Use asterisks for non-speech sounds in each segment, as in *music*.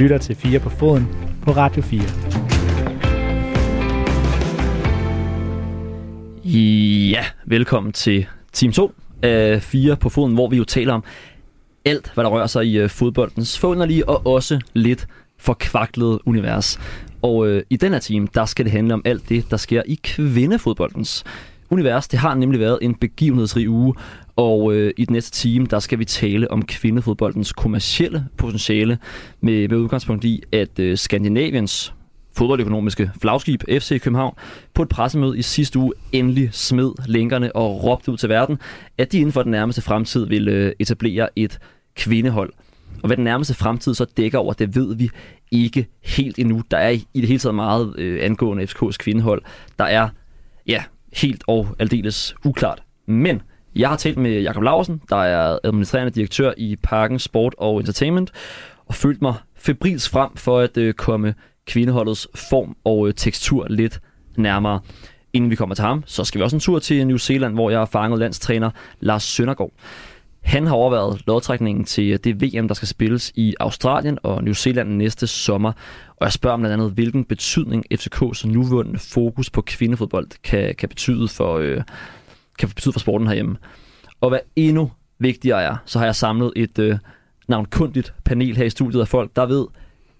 lytter til 4 på foden på Radio 4. Ja, velkommen til Team 2 af 4 på foden, hvor vi jo taler om alt, hvad der rører sig i øh, fodboldens forunderlige og også lidt forkvaklede univers. Og øh, i den her team, der skal det handle om alt det, der sker i kvindefodboldens univers. Det har nemlig været en begivenhedsrig uge, og øh, i den næste time, der skal vi tale om kvindefodboldens kommercielle potentiale med, med udgangspunkt i, at øh, Skandinaviens fodboldøkonomiske flagskib FC København på et pressemøde i sidste uge endelig smed lænkerne og råbte ud til verden, at de inden for den nærmeste fremtid vil øh, etablere et kvindehold. Og hvad den nærmeste fremtid så dækker over, det ved vi ikke helt endnu. Der er i det hele taget meget øh, angående FCK's kvindehold. Der er, ja, helt og aldeles uklart. Men jeg har talt med Jakob Larsen, der er administrerende direktør i Parken Sport og Entertainment, og følt mig febrils frem for at øh, komme kvindeholdets form og øh, tekstur lidt nærmere. Inden vi kommer til ham, så skal vi også en tur til New Zealand, hvor jeg har fanget landstræner Lars Søndergaard. Han har overvejet lodtrækningen til øh, det VM, der skal spilles i Australien og New Zealand næste sommer. Og jeg spørger om blandt andet, hvilken betydning FCK's nuvundne fokus på kvindefodbold kan, kan, betyde for, øh, kan betyde for sporten herhjemme. Og hvad endnu vigtigere er, så har jeg samlet et øh, navnkundigt panel her i studiet af folk, der ved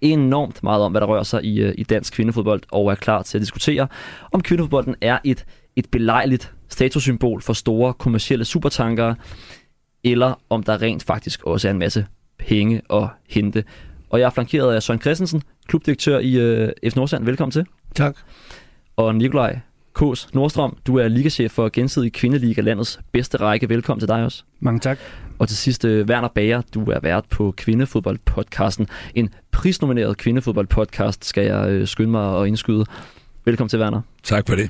enormt meget om, hvad der rører sig i, øh, i dansk kvindefodbold, og er klar til at diskutere, om kvindefodbolden er et, et belejligt statussymbol for store kommercielle supertankere, eller om der rent faktisk også er en masse penge at hente. Og jeg er flankeret af Søren Christensen, klubdirektør i øh, F. Nordsjælland. Velkommen til. Tak. Og Nikolaj Kås Nordstrøm, du er ligachef for gensidig kvindeliga, landets bedste række. Velkommen til dig også. Mange tak. Og til sidst, uh, Werner Bager, du er vært på Kvindefodboldpodcasten. En prisnomineret kvindefodboldpodcast, skal jeg uh, skynde mig at indskyde. Velkommen til, Werner. Tak for det.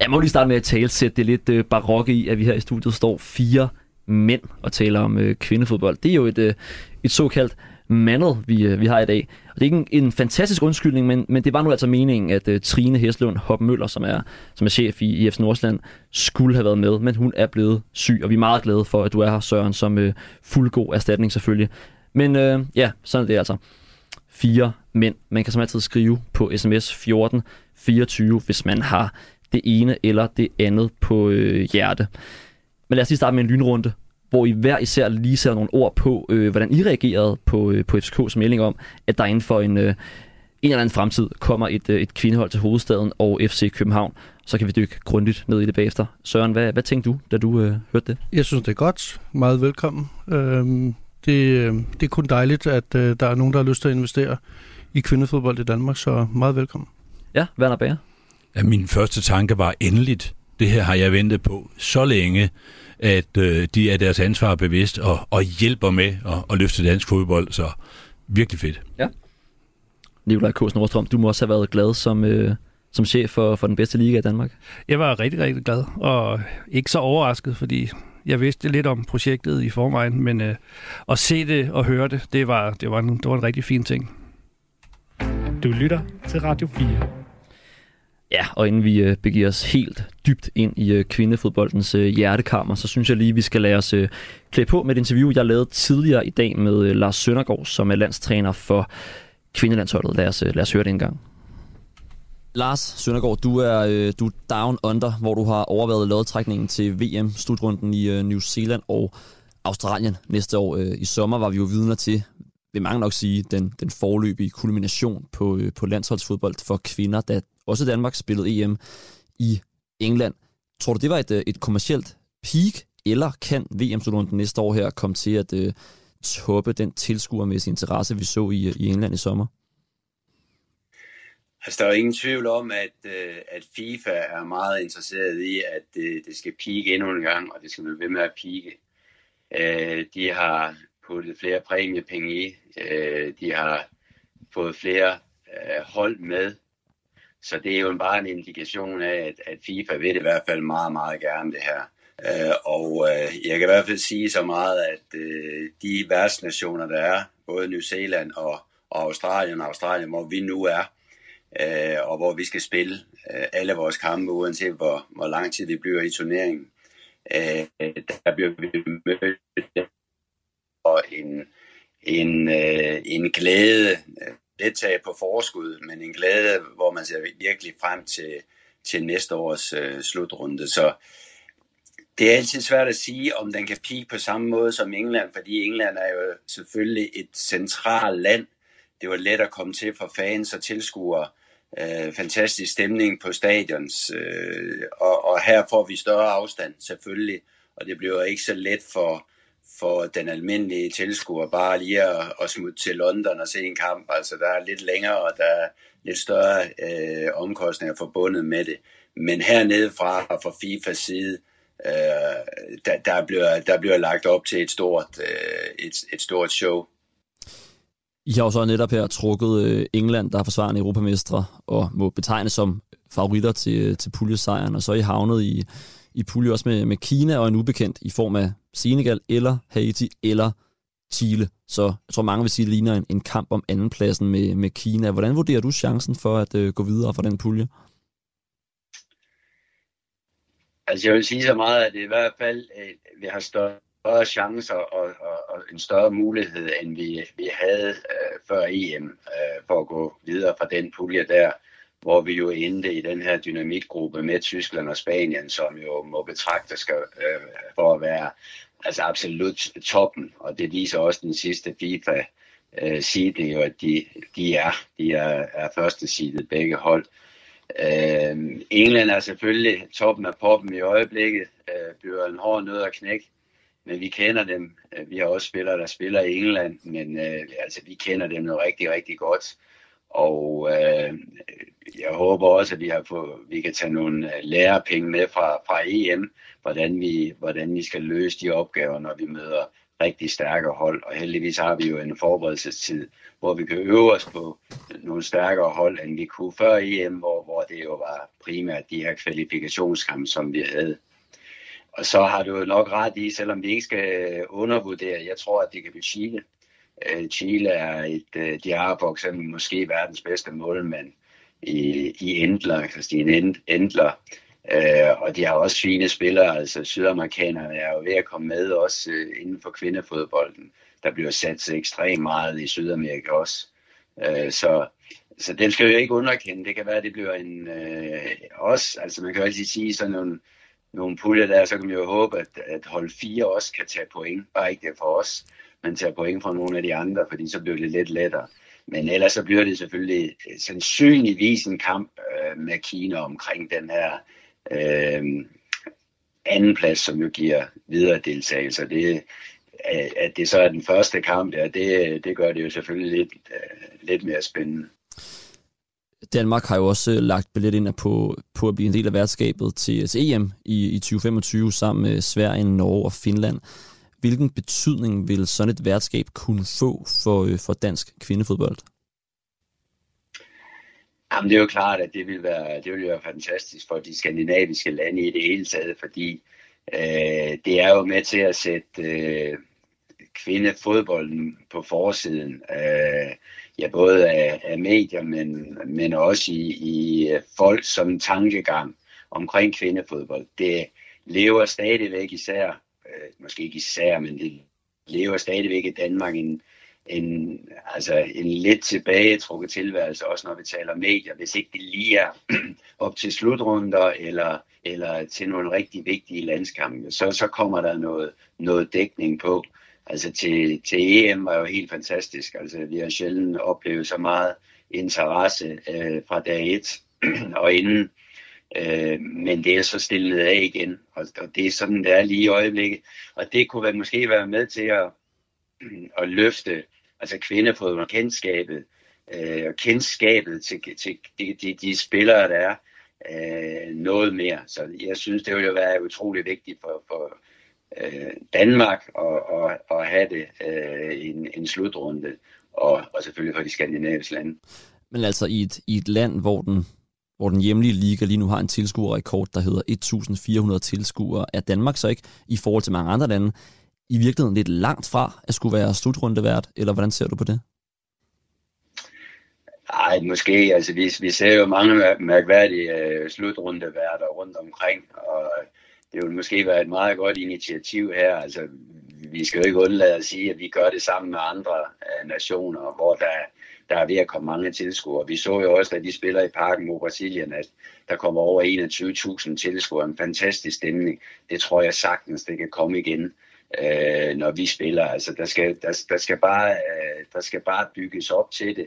Jeg må lige starte med at tale sætte det lidt uh, barokke i, at vi her i studiet står fire mænd og taler om kvindefodbold. Det er jo et, et såkaldt mandet, vi, øh, vi har i dag. Og det er ikke en, en fantastisk undskyldning, men, men det var nu altså meningen, at uh, Trine Heslund Hopmøller, som er, som er chef i IF Nordsjælland, skulle have været med, men hun er blevet syg, og vi er meget glade for, at du er her, Søren, som uh, fuldgod erstatning selvfølgelig. Men uh, ja, sådan er det altså. Fire mænd. Man kan som altid skrive på sms 14 24, hvis man har det ene eller det andet på øh, hjerte. Men lad os lige starte med en lynrunde, hvor I hver især lige sætter nogle ord på, øh, hvordan I reagerede på, øh, på FCK's melding om, at der inden for en, øh, en eller anden fremtid kommer et, øh, et kvindehold til hovedstaden og FC København. Så kan vi dykke grundigt ned i det bagefter. Søren, hvad, hvad tænkte du, da du øh, hørte det? Jeg synes, det er godt. Meget velkommen. Øhm, det, øh, det er kun dejligt, at øh, der er nogen, der har lyst til at investere i kvindefodbold i Danmark, så meget velkommen. Ja, Werner Bager. Ja, min første tanke var endeligt. Det her har jeg ventet på så længe, at øh, de er deres ansvar bevidst og, og hjælper med at, at løfte dansk fodbold, så virkelig fedt. Ja. Nikolaj K. Nordstrøm, du må også have været glad som, øh, som chef for, for den bedste liga i Danmark. Jeg var rigtig, rigtig glad, og ikke så overrasket, fordi jeg vidste lidt om projektet i forvejen, men øh, at se det og høre det, det var, det var, en, det var en rigtig fin ting. Du lytter til Radio 4. Ja, og inden vi øh, begiver os helt dybt ind i øh, kvindefodboldens øh, hjertekammer, så synes jeg lige, vi skal lade os øh, klæde på med et interview, jeg lavede tidligere i dag med øh, Lars Søndergaard, som er landstræner for kvindelandsholdet. Lad os, øh, lad os høre det en gang. Lars Søndergaard, du er, øh, du er down under, hvor du har overvejet lodtrækningen til VM-slutrunden i øh, New Zealand og Australien næste år. Øh, I sommer var vi jo vidner til, vil mange nok sige, den, den forløbige kulmination på, øh, på landsholdsfodbold for kvinder, da også Danmark spillede EM i England. Tror du, det var et, øh, et kommercielt peak, eller kan VM-slutrunden næste år her komme til at øh, toppe den tilskuermæssige interesse, vi så i, øh, i England i sommer? Altså, der er ingen tvivl om, at, øh, at FIFA er meget interesseret i, at det, det skal pike endnu en gang, og det skal blive ved med at pike. Øh, de har puttet flere præmiepenge i. Øh, de har fået flere øh, hold med. Så det er jo bare en indikation af, at, at FIFA vil det i hvert fald meget, meget gerne det her. Øh, og øh, jeg kan i hvert fald sige så meget, at øh, de værtsnationer, der er, både New Zealand og, og Australien og Australien, hvor vi nu er, øh, og hvor vi skal spille øh, alle vores kampe, uanset hvor, hvor lang tid vi bliver i turneringen. Øh, der bliver vi mødt og en, en, øh, en glæde, øh, lidt tage på forskud, men en glæde, hvor man ser virkelig frem til, til næste års øh, slutrunde. Så det er altid svært at sige, om den kan peak på samme måde som England, fordi England er jo selvfølgelig et centralt land. Det var let at komme til for fans og tilskuere. Øh, fantastisk stemning på stadions, øh, og, og her får vi større afstand selvfølgelig, og det bliver ikke så let for, for den almindelige tilskuer bare lige at, at smutte til London og se en kamp. Altså der er lidt længere, og der er lidt større øh, omkostninger forbundet med det. Men hernede fra, fra FIFAs side, øh, der, der, bliver, der bliver lagt op til et stort, øh, et, et stort show. I har jo så netop her trukket øh, England, der er forsvarende europamestre, og må betegnes som favoritter til, til puljesejren, og så er I havnet i, i pulje også med, med Kina og en ubekendt i form af Senegal eller Haiti eller Chile. Så jeg tror, mange vil sige, at det ligner en, en kamp om andenpladsen med, med Kina. Hvordan vurderer du chancen for at øh, gå videre fra den pulje? Altså jeg vil sige så meget, at det i hvert fald øh, vi har større chancer og, og, og en større mulighed, end vi, vi havde øh, før EM øh, for at gå videre fra den pulje der, hvor vi jo endte i den her dynamikgruppe med Tyskland og Spanien, som jo må betragtes skal, øh, for at være altså absolut toppen, og det viser også den sidste FIFA øh, det jo, at de, de er, de er, er første seedet begge hold. Øh, England er selvfølgelig toppen af poppen i øjeblikket, øh, bliver en hård nød at knække, men vi kender dem. Vi har også spillere, der spiller i England, men øh, altså, vi kender dem jo rigtig, rigtig godt. Og øh, jeg håber også, at vi, har fået, vi kan tage nogle øh, lærepenge med fra, fra EM, hvordan vi, hvordan vi skal løse de opgaver, når vi møder rigtig stærke hold. Og heldigvis har vi jo en forberedelsestid, hvor vi kan øve os på nogle stærkere hold, end vi kunne før EM, hvor, hvor det jo var primært de her kvalifikationskampe, som vi havde. Og så har du jo nok ret i, selvom vi ikke skal undervurdere, jeg tror, at det kan blive Chile. Øh, Chile er et, øh, de har for eksempel måske verdens bedste målmand i, i Endler, Christine Endler, øh, og de har også fine spillere, altså sydamerikanerne er jo ved at komme med også øh, inden for kvindefodbolden. Der bliver sat sig ekstremt meget i Sydamerika også. Øh, så, så den skal jo ikke underkende. Det kan være, at det bliver en øh, også, altså man kan jo altid sige sådan nogle, nogle puljer der, så kan vi jo håbe, at, at hold 4 også kan tage point, bare ikke det for os, men tager point fra nogle af de andre, fordi så bliver det lidt lettere. Men ellers så bliver det selvfølgelig øh, sandsynligvis en kamp øh, med Kina omkring den her øh, anden plads, som jo giver videre deltagelse. Det, øh, at det så er den første kamp, ja, det, det gør det jo selvfølgelig lidt, øh, lidt mere spændende. Danmark har jo også øh, lagt billet ind på, på at blive en del af værtskabet til, til EM i, i 2025 sammen med Sverige, Norge og Finland. Hvilken betydning vil sådan et værtskab kunne få for, øh, for dansk kvindefodbold? Jamen, det er jo klart, at det vil være, det vil være fantastisk for de skandinaviske lande i det hele taget, fordi øh, det er jo med til at sætte øh, kvindefodbolden på forsiden, øh, ja, både af, af medier, men, men også i, i øh, folk som tankegang omkring kvindefodbold. Det lever stadigvæk især, øh, måske ikke især, men det lever stadigvæk i Danmark en, en, altså en lidt tilbagetrukket tilværelse, også når vi taler medier, hvis ikke det lige er *clears throat* op til slutrunder eller, eller til nogle rigtig vigtige landskampe, så, så kommer der noget, noget dækning på. Altså til, til EM var jo helt fantastisk. Altså vi har sjældent oplevet så meget interesse øh, fra dag 1 *clears throat* og inden. Øh, men det er så stillet af igen, og, og det er sådan, det er lige i øjeblikket. Og det kunne man måske være med til at, *clears throat* at løfte altså kvindefodbold og kendskabet, øh, og kendskabet til, til de, de, de spillere, der er, øh, noget mere. Så jeg synes, det ville jo være utrolig vigtigt for, for øh, Danmark at, at, at have det øh, en, en slutrunde, og, og selvfølgelig for de skandinaviske lande. Men altså i et, i et land, hvor den, hvor den hjemlige liga lige nu har en tilskuerrekord, der hedder 1.400 tilskuere, er Danmark så ikke i forhold til mange andre lande i virkeligheden lidt langt fra at skulle være slutrundevært, eller hvordan ser du på det? Nej, måske. Altså, vi, vi ser jo mange mærkværdige øh, uh, slutrundeværter rundt omkring, og øh, det vil måske være et meget godt initiativ her. Altså, vi skal jo ikke undlade at sige, at vi gør det sammen med andre øh, nationer, hvor der, der er ved at komme mange tilskuere. Vi så jo også, da de spiller i parken mod Brasilien, at der kommer over 21.000 tilskuere. En fantastisk stemning. Det tror jeg sagtens, det kan komme igen øh, når vi spiller. Altså, der skal, der, der, skal bare, øh, der skal bare bygges op til det.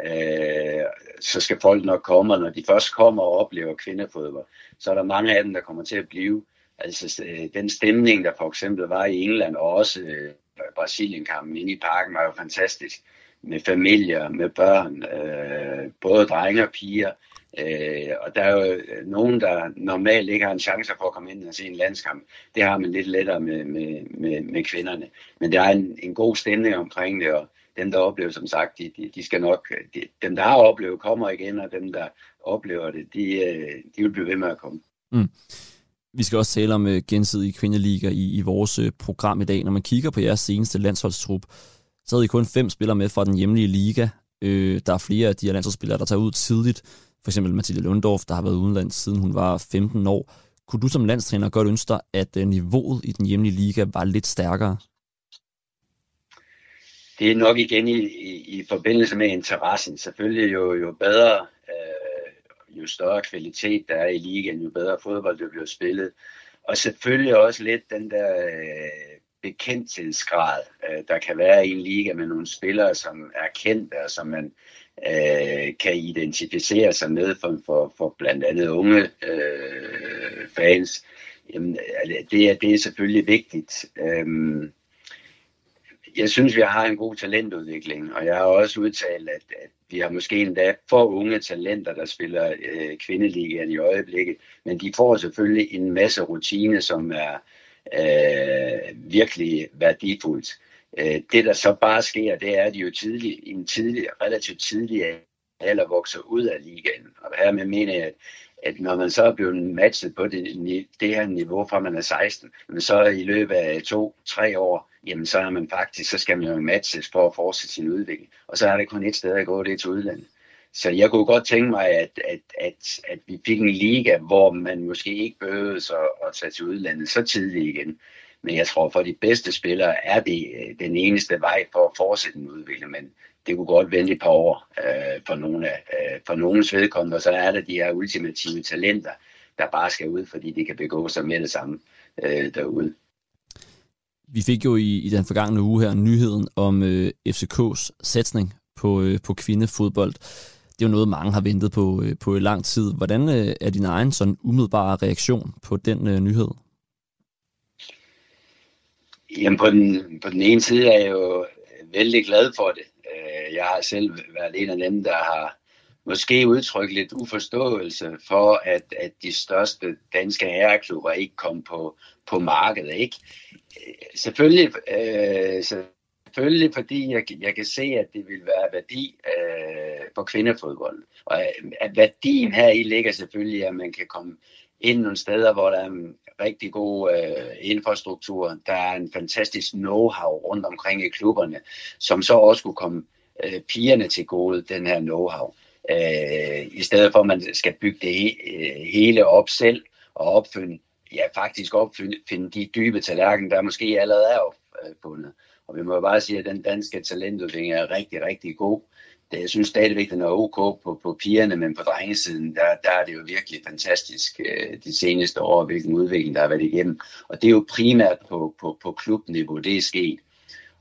Øh, så skal folk nok komme, og når de først kommer og oplever kvindefodbold, så er der mange af dem, der kommer til at blive. Altså øh, den stemning, der for eksempel var i England, og også øh, Brasilien-kampen inde i parken, var jo fantastisk. Med familier, med børn, øh, både drenge og piger. Øh, og der er jo øh, nogen, der normalt ikke har en chance for at komme ind og se en landskamp. Det har man lidt lettere med, med, med, med kvinderne. Men der er en, en god stemning omkring det, og dem, der oplever, som sagt, de, de, de skal nok, de, dem, der har oplevet, kommer igen, og dem, der oplever det, de, øh, de vil blive ved med at komme. Mm. Vi skal også tale om øh, gensidige kvindeliga i, i vores program i dag. Når man kigger på jeres seneste landsholdstrup, så havde I kun fem spillere med fra den hjemlige liga. Øh, der er flere af de her landsholdsspillere, der tager ud tidligt. For eksempel Mathilde Lundorf, der har været udenlands siden hun var 15 år. Kunne du som landstræner godt ønske dig, at øh, niveauet i den hjemlige liga var lidt stærkere? Det er nok igen i, i, i forbindelse med interessen. Selvfølgelig jo, jo bedre øh, jo større kvalitet der er i ligaen, jo bedre fodbold det bliver spillet. Og selvfølgelig også lidt den der øh, bekendthedsgrad, øh, der kan være i en liga med nogle spillere, som er kendte, og som man øh, kan identificere sig med for, for, for blandt andet unge øh, fans. Jamen, altså, det, er, det er selvfølgelig vigtigt. Øhm, jeg synes, vi har en god talentudvikling, og jeg har også udtalt, at, at vi har måske endda for unge talenter, der spiller øh, kvindeligaen i øjeblikket, men de får selvfølgelig en masse rutine, som er øh, virkelig værdifuldt. Øh, det, der så bare sker, det er, at de jo tidlig, i en tidlig, relativt tidlig alder vokser ud af ligaen. Og hermed mener jeg, at at når man så er blevet matchet på det, det her niveau fra man er 16, men så i løbet af to-tre år, jamen så er man faktisk, så skal man jo matches for at fortsætte sin udvikling. Og så er det kun et sted at gå, det er til udlandet. Så jeg kunne godt tænke mig, at, at, at, at vi fik en liga, hvor man måske ikke behøvede så at tage til udlandet så tidligt igen. Men jeg tror, for de bedste spillere er det øh, den eneste vej for at fortsætte en udvikling. Men det kunne godt vente et par år øh, for, nogle af, øh, for nogens vedkommende. Og så er der de her ultimative talenter, der bare skal ud, fordi de kan begå sig med det samme øh, derude. Vi fik jo i, i den forgangne uge her nyheden om øh, FCK's satsning på, øh, på kvindefodbold. Det er jo noget, mange har ventet på, øh, på i lang tid. Hvordan øh, er din egen sådan umiddelbare reaktion på den øh, nyhed? Jamen på den, på den ene side er jeg jo vældig glad for det. Øh, jeg har selv været en af dem, der har måske udtrykt lidt uforståelse for, at, at de største danske herreklubber ikke kom på, på markedet. Ikke? Øh, selvfølgelig, øh, selvfølgelig fordi jeg, jeg kan se, at det vil være værdi øh, på kvindefodbold. Og øh, at værdien her i ligger selvfølgelig, at man kan komme ind nogle steder, hvor der er en rigtig god øh, infrastruktur. Der er en fantastisk know-how rundt omkring i klubberne, som så også kunne komme øh, pigerne til gode, den her know-how. Øh, I stedet for, at man skal bygge det he, øh, hele op selv og opfinde, ja faktisk opfinde de dybe tallerkener, der måske allerede er opfundet. Og vi må jo bare sige, at den danske talentudvikling er rigtig, rigtig god. Det, jeg synes stadigvæk, den er ok på, på pigerne, men på drengesiden, der, der er det jo virkelig fantastisk øh, de seneste år, hvilken udvikling der har været igennem. Og det er jo primært på, på, på klubniveau, det er sket.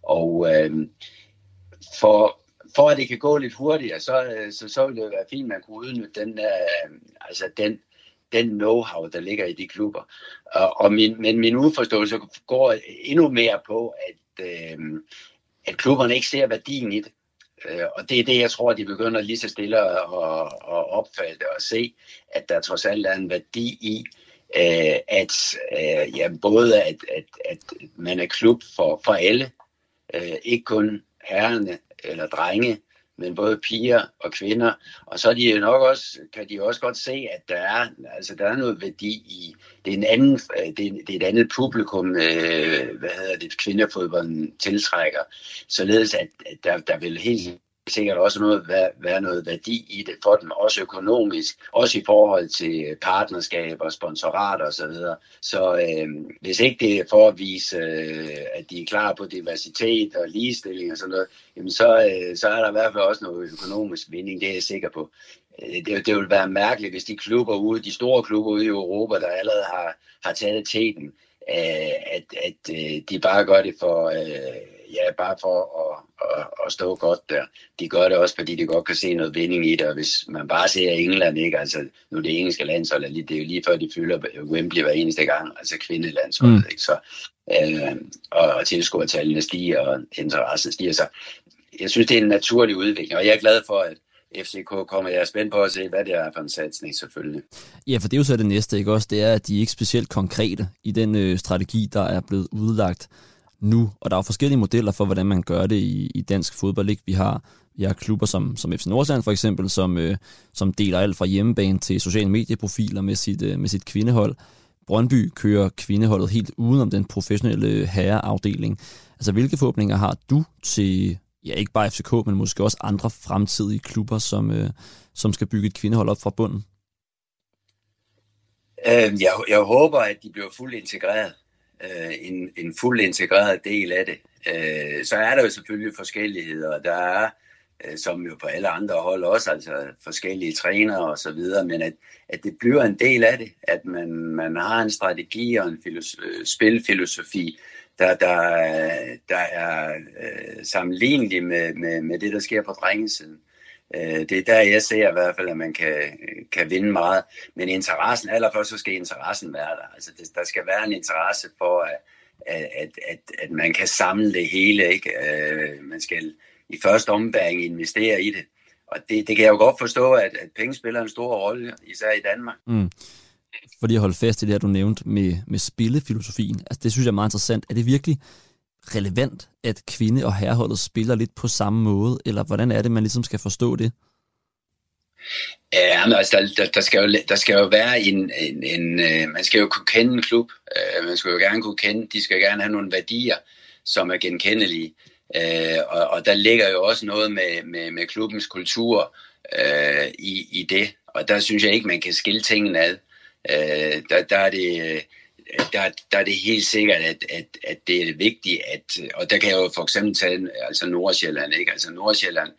Og øh, for, for at det kan gå lidt hurtigere, så, øh, så, så ville det være fint, at man kunne udnytte den, øh, altså den, den know-how, der ligger i de klubber. Og, og min, men min uforståelse går endnu mere på, at, øh, at klubberne ikke ser værdien i det. Øh, og det er det, jeg tror, de begynder lige så stille at, at, at opfatte og se, at der trods alt er en værdi i, øh, at øh, ja, både at, at, at man er klub for, for alle, øh, ikke kun herrene, eller drenge, men både piger og kvinder. Og så er de jo nok også, kan de også godt se, at der er, altså der er noget værdi i, det er, en anden, øh, det er, det er et andet publikum, øh, hvad hedder det, kvindefodbolden tiltrækker. Således at, at der, der vil helt sikkert også noget, være, være noget værdi i det for dem, også økonomisk, også i forhold til øh, partnerskaber, sponsorater osv. Så, videre. så øh, hvis ikke det er for at vise, øh, at de er klar på diversitet og ligestilling og sådan noget, jamen så, øh, så er der i hvert fald også noget økonomisk vinding, det er jeg sikker på. Øh, det, det vil være mærkeligt, hvis de klubber ude, de store klubber ude i Europa, der allerede har, har taget teten, øh, at, at øh, de bare gør det for, øh, ja, bare for at, at, at stå godt der. De gør det også, fordi de godt kan se noget vinding i det, og hvis man bare ser England, ikke, altså nu det engelske landshold, det er jo lige før de fylder Wembley hver eneste gang, altså kvindelandsholdet, mm. ikke, så, øh, og, og tilskuertallene stiger, og interessen stiger, så jeg synes, det er en naturlig udvikling, og jeg er glad for, at FCK kommer. Jeg er spændt på at se, hvad det er for en satsning selvfølgelig. Ja, for det er jo så det næste, ikke også? Det er, at de er ikke specielt konkrete i den øh, strategi, der er blevet udlagt nu. Og der er jo forskellige modeller for, hvordan man gør det i, i dansk fodbold. Ikke? Vi har vi har klubber som, som FC Nordsjælland for eksempel, som, øh, som deler alt fra hjemmebane til sociale medieprofiler med sit, øh, med sit kvindehold. Brøndby kører kvindeholdet helt udenom den professionelle herreafdeling. Altså, hvilke forhåbninger har du til, ja, ikke bare FCK, men måske også andre fremtidige klubber, som, øh, som skal bygge et kvindehold op fra bunden? Øhm, jeg, jeg håber, at de bliver fuldt integreret øh, en, en fuld integreret del af det. Øh, så er der jo selvfølgelig forskelligheder. Der er, øh, som jo på alle andre hold også, altså forskellige trænere og så videre, men at, at det bliver en del af det, at man, man har en strategi og en filosofi, øh, spilfilosofi, der, der, der er øh, sammenlignelig med, med, med det, der sker på drengesiden. Øh, det er der, jeg ser i hvert fald, at man kan, kan vinde meget. Men interessen, allerførst så skal interessen være der. Altså, det, der skal være en interesse for, at, at, at, at man kan samle det hele. Ikke? Øh, man skal i første ombæring investere i det. Og det, det kan jeg jo godt forstå, at, at penge spiller en stor rolle, især i Danmark. Mm. Fordi at holde fast i det her, du nævnte med, med spillefilosofien. Altså, det synes jeg er meget interessant. Er det virkelig relevant, at kvinde- og herreholdet spiller lidt på samme måde, eller hvordan er det, man ligesom skal forstå det? Ja, men altså, der, der, der, skal jo, der skal jo være en, en, en øh, man skal jo kunne kende en klub, øh, man skal jo gerne kunne kende, de skal gerne have nogle værdier, som er genkendelige, uh, og, og der ligger jo også noget med, med, med klubbens kultur øh, i, i det, og der synes jeg ikke, man kan skille tingene ad. Øh, der, der er det der, der er det helt sikkert, at, at, at det er vigtigt, at, og der kan jeg jo for eksempel tage altså Nordsjælland, ikke? Altså Nordsjælland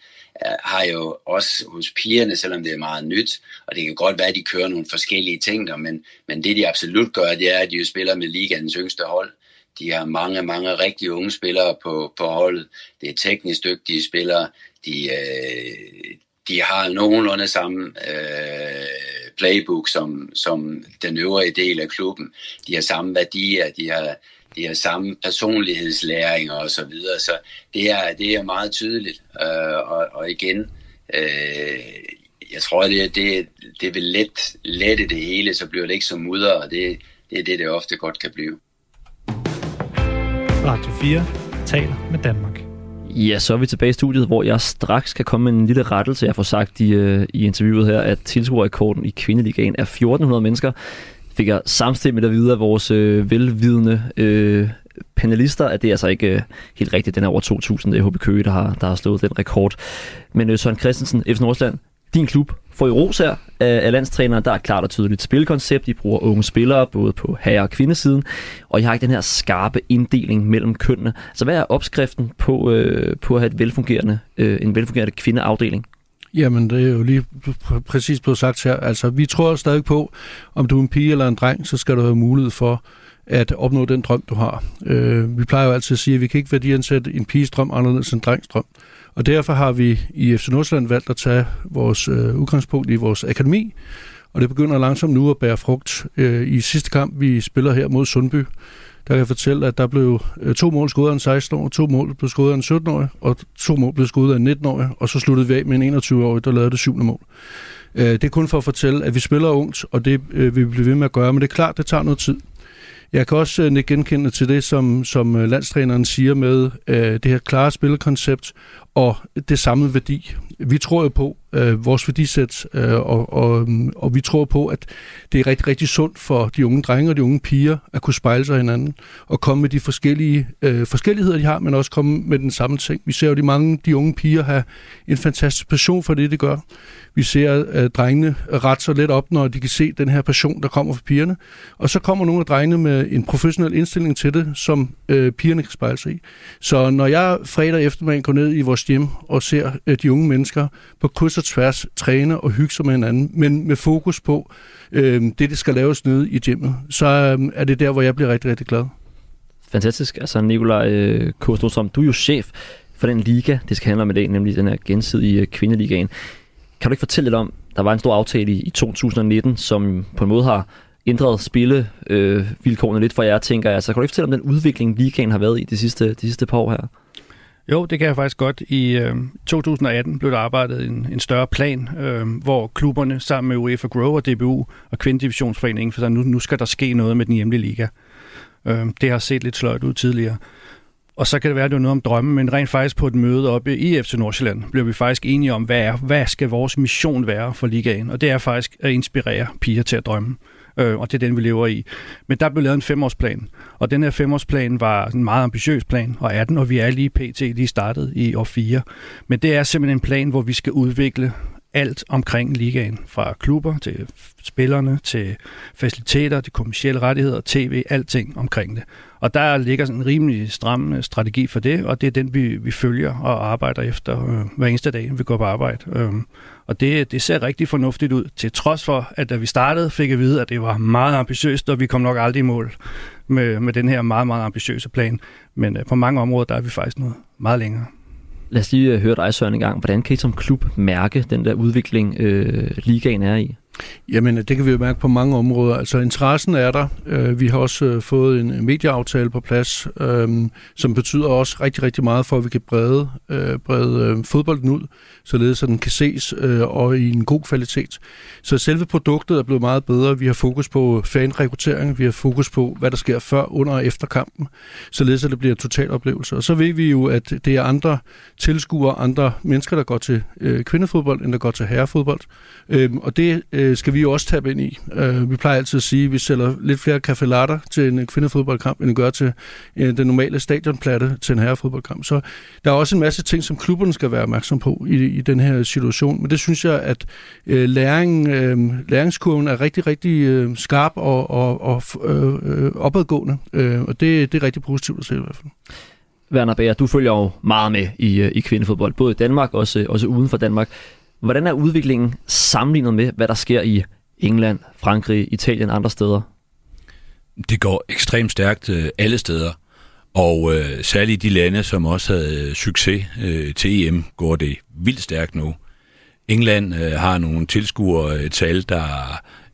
uh, har jo også hos pigerne, selvom det er meget nyt, og det kan godt være, at de kører nogle forskellige ting der, men, men det de absolut gør, det er, at de jo spiller med ligands yngste hold. De har mange, mange rigtig unge spillere på, på holdet. Det er teknisk dygtige spillere. De, øh, de har nogenlunde samme øh, playbook som, som den øvrige del af klubben. De har samme værdier, de har, de har samme personlighedslæringer og så videre, så det er, det er meget tydeligt. Øh, og, og igen, øh, jeg tror, det, det, det vil let, lette det hele, så bliver det ikke så mudder, og det, det er det, det ofte godt kan blive. Radio 4 taler med Danmark. Ja, så er vi tilbage i studiet, hvor jeg straks kan komme med en lille rettelse. Jeg får sagt i, øh, i interviewet her, at tilskuerrekorden i kvindeligaen er 1400 mennesker. Fik jeg samstemmigt at vide af vores øh, velvidende øh, panelister, at det er altså ikke øh, helt rigtigt. Den er over 2000. Det er HB Køge, der har, der har slået den rekord. Men øh, Søren Christensen, FC Nordsjælland, din klub får i ros her af, af landstræneren. Der er klart og tydeligt spilkoncept. I bruger unge spillere, både på herre- og kvindesiden. Og I har ikke den her skarpe inddeling mellem kønnene. Så hvad er opskriften på, øh, på at have et velfungerende, øh, en velfungerende kvindeafdeling? Jamen, det er jo lige pr- præcis blevet sagt her. Altså, vi tror stadig på, om du er en pige eller en dreng, så skal du have mulighed for at opnå den drøm, du har. Øh, vi plejer jo altid at sige, at vi kan ikke værdiansætte en piges drøm anderledes end en drengs drøm. Og derfor har vi i FC Nordsjælland valgt at tage vores øh, udgangspunkt i vores akademi, og det begynder langsomt nu at bære frugt. Øh, I sidste kamp, vi spiller her mod Sundby, der kan jeg fortælle, at der blev øh, to mål skudt af en 16-årig, to mål blev skudt af en 17-årig, og to mål blev skudt af en 19-årig, og så sluttede vi af med en 21-årig, der lavede det syvende mål. Øh, det er kun for at fortælle, at vi spiller ungt, og det øh, vil vi blive ved med at gøre, men det er klart, det tager noget tid. Jeg kan også øh, genkende til det, som, som øh, landstræneren siger med øh, det her klare spilkoncept og det samme værdi. Vi tror jo på, øh, vores værdisæt, øh, og, og, og vi tror på, at det er rigtig, rigtig sundt for de unge drenge og de unge piger at kunne spejle sig hinanden og komme med de forskellige øh, forskelligheder, de har, men også komme med den samme ting. Vi ser jo de mange de unge piger have en fantastisk passion for det, de gør. Vi ser øh, drengene ret så let op, når de kan se den her passion, der kommer fra pigerne. Og så kommer nogle af drengene med en professionel indstilling til det, som øh, pigerne kan spejle sig i. Så når jeg fredag eftermiddag går ned i vores hjem og ser øh, de unge mennesker på kryds og tværs træne og hygge sig med hinanden, men med fokus på øh, det, det skal laves nede i hjemmet, så øh, er det der, hvor jeg bliver rigtig, rigtig glad. Fantastisk. Altså, Nikolaj øh, Kostrom, du er jo chef for den liga, det skal handle om i dag, nemlig den her gensidige øh, kvindeligaen. Kan du ikke fortælle lidt om, der var en stor aftale i, i 2019, som på en måde har ændret spillevilkårene øh, lidt for jer, tænker jeg. Så kan du ikke fortælle om den udvikling, ligaen har været i de sidste, de sidste par år her? Jo, det kan jeg faktisk godt. I øh, 2018 blev der arbejdet en, en større plan, øh, hvor klubberne sammen med UEFA Grow og DBU og Kvindedivisionsforeningen, for nu, nu skal der ske noget med den hjemlige liga. Øh, det har set lidt sløjt ud tidligere. Og så kan det være, at det er noget om drømme, men rent faktisk på et møde oppe i FC Nordsjælland blev vi faktisk enige om, hvad, er, hvad skal vores mission være for ligaen? Og det er faktisk at inspirere piger til at drømme. Øh, øh, og det er den, vi lever i. Men der blev lavet en femårsplan, og den her femårsplan var en meget ambitiøs plan, og er den, og vi er lige pt. lige startet i år 4. Men det er simpelthen en plan, hvor vi skal udvikle alt omkring ligaen, fra klubber til spillerne, til faciliteter, til kommersielle rettigheder, tv, alting omkring det. Og der ligger sådan en rimelig stram øh, strategi for det, og det er den, vi, vi følger og arbejder efter øh, hver eneste dag, vi går på arbejde. Øh, og det, det ser rigtig fornuftigt ud, til trods for, at da vi startede, fik jeg at vide, at det var meget ambitiøst, og vi kom nok aldrig i mål med, med den her meget, meget ambitiøse plan. Men øh, på mange områder, der er vi faktisk noget meget længere. Lad os lige øh, høre dig, Søren, en gang. Hvordan kan I som klub mærke den der udvikling, øh, ligaen er i? Jamen, det kan vi jo mærke på mange områder. Altså, interessen er der. Øh, vi har også øh, fået en medieaftale på plads, øhm, som betyder også rigtig, rigtig meget for, at vi kan brede, øh, brede fodbolden ud, således at den kan ses og i en god kvalitet. Så selve produktet er blevet meget bedre. Vi har fokus på fanrekruttering, vi har fokus på, hvad der sker før, under og efter kampen, således at det bliver en total oplevelse. Og så ved vi jo, at det er andre tilskuere, andre mennesker, der går til kvindefodbold, end der går til herrefodbold. Øhm, og det øh, skal vi jo også tabe ind i. Øh, vi plejer altid at sige, at vi sælger lidt flere kaffelatter til en kvindefodboldkamp, end vi gør til øh, den normale stadionplatte til en herrefodboldkamp. Så der er også en masse ting, som klubberne skal være opmærksom på i, i den her situation. Men det synes jeg, at øh, læring, øh, læringskurven er rigtig, rigtig øh, skarp og, og, og øh, øh, opadgående. Øh, og det, det er rigtig positivt at se i hvert fald. Werner Bager, du følger jo meget med i, øh, i kvindefodbold, både i Danmark og også, også uden for Danmark. Hvordan er udviklingen sammenlignet med, hvad der sker i England, Frankrig, Italien og andre steder? Det går ekstremt stærkt øh, alle steder. Og øh, særligt de lande, som også havde øh, succes øh, til EM, går det vildt stærkt nu. England øh, har nogle tilskuertal, øh, der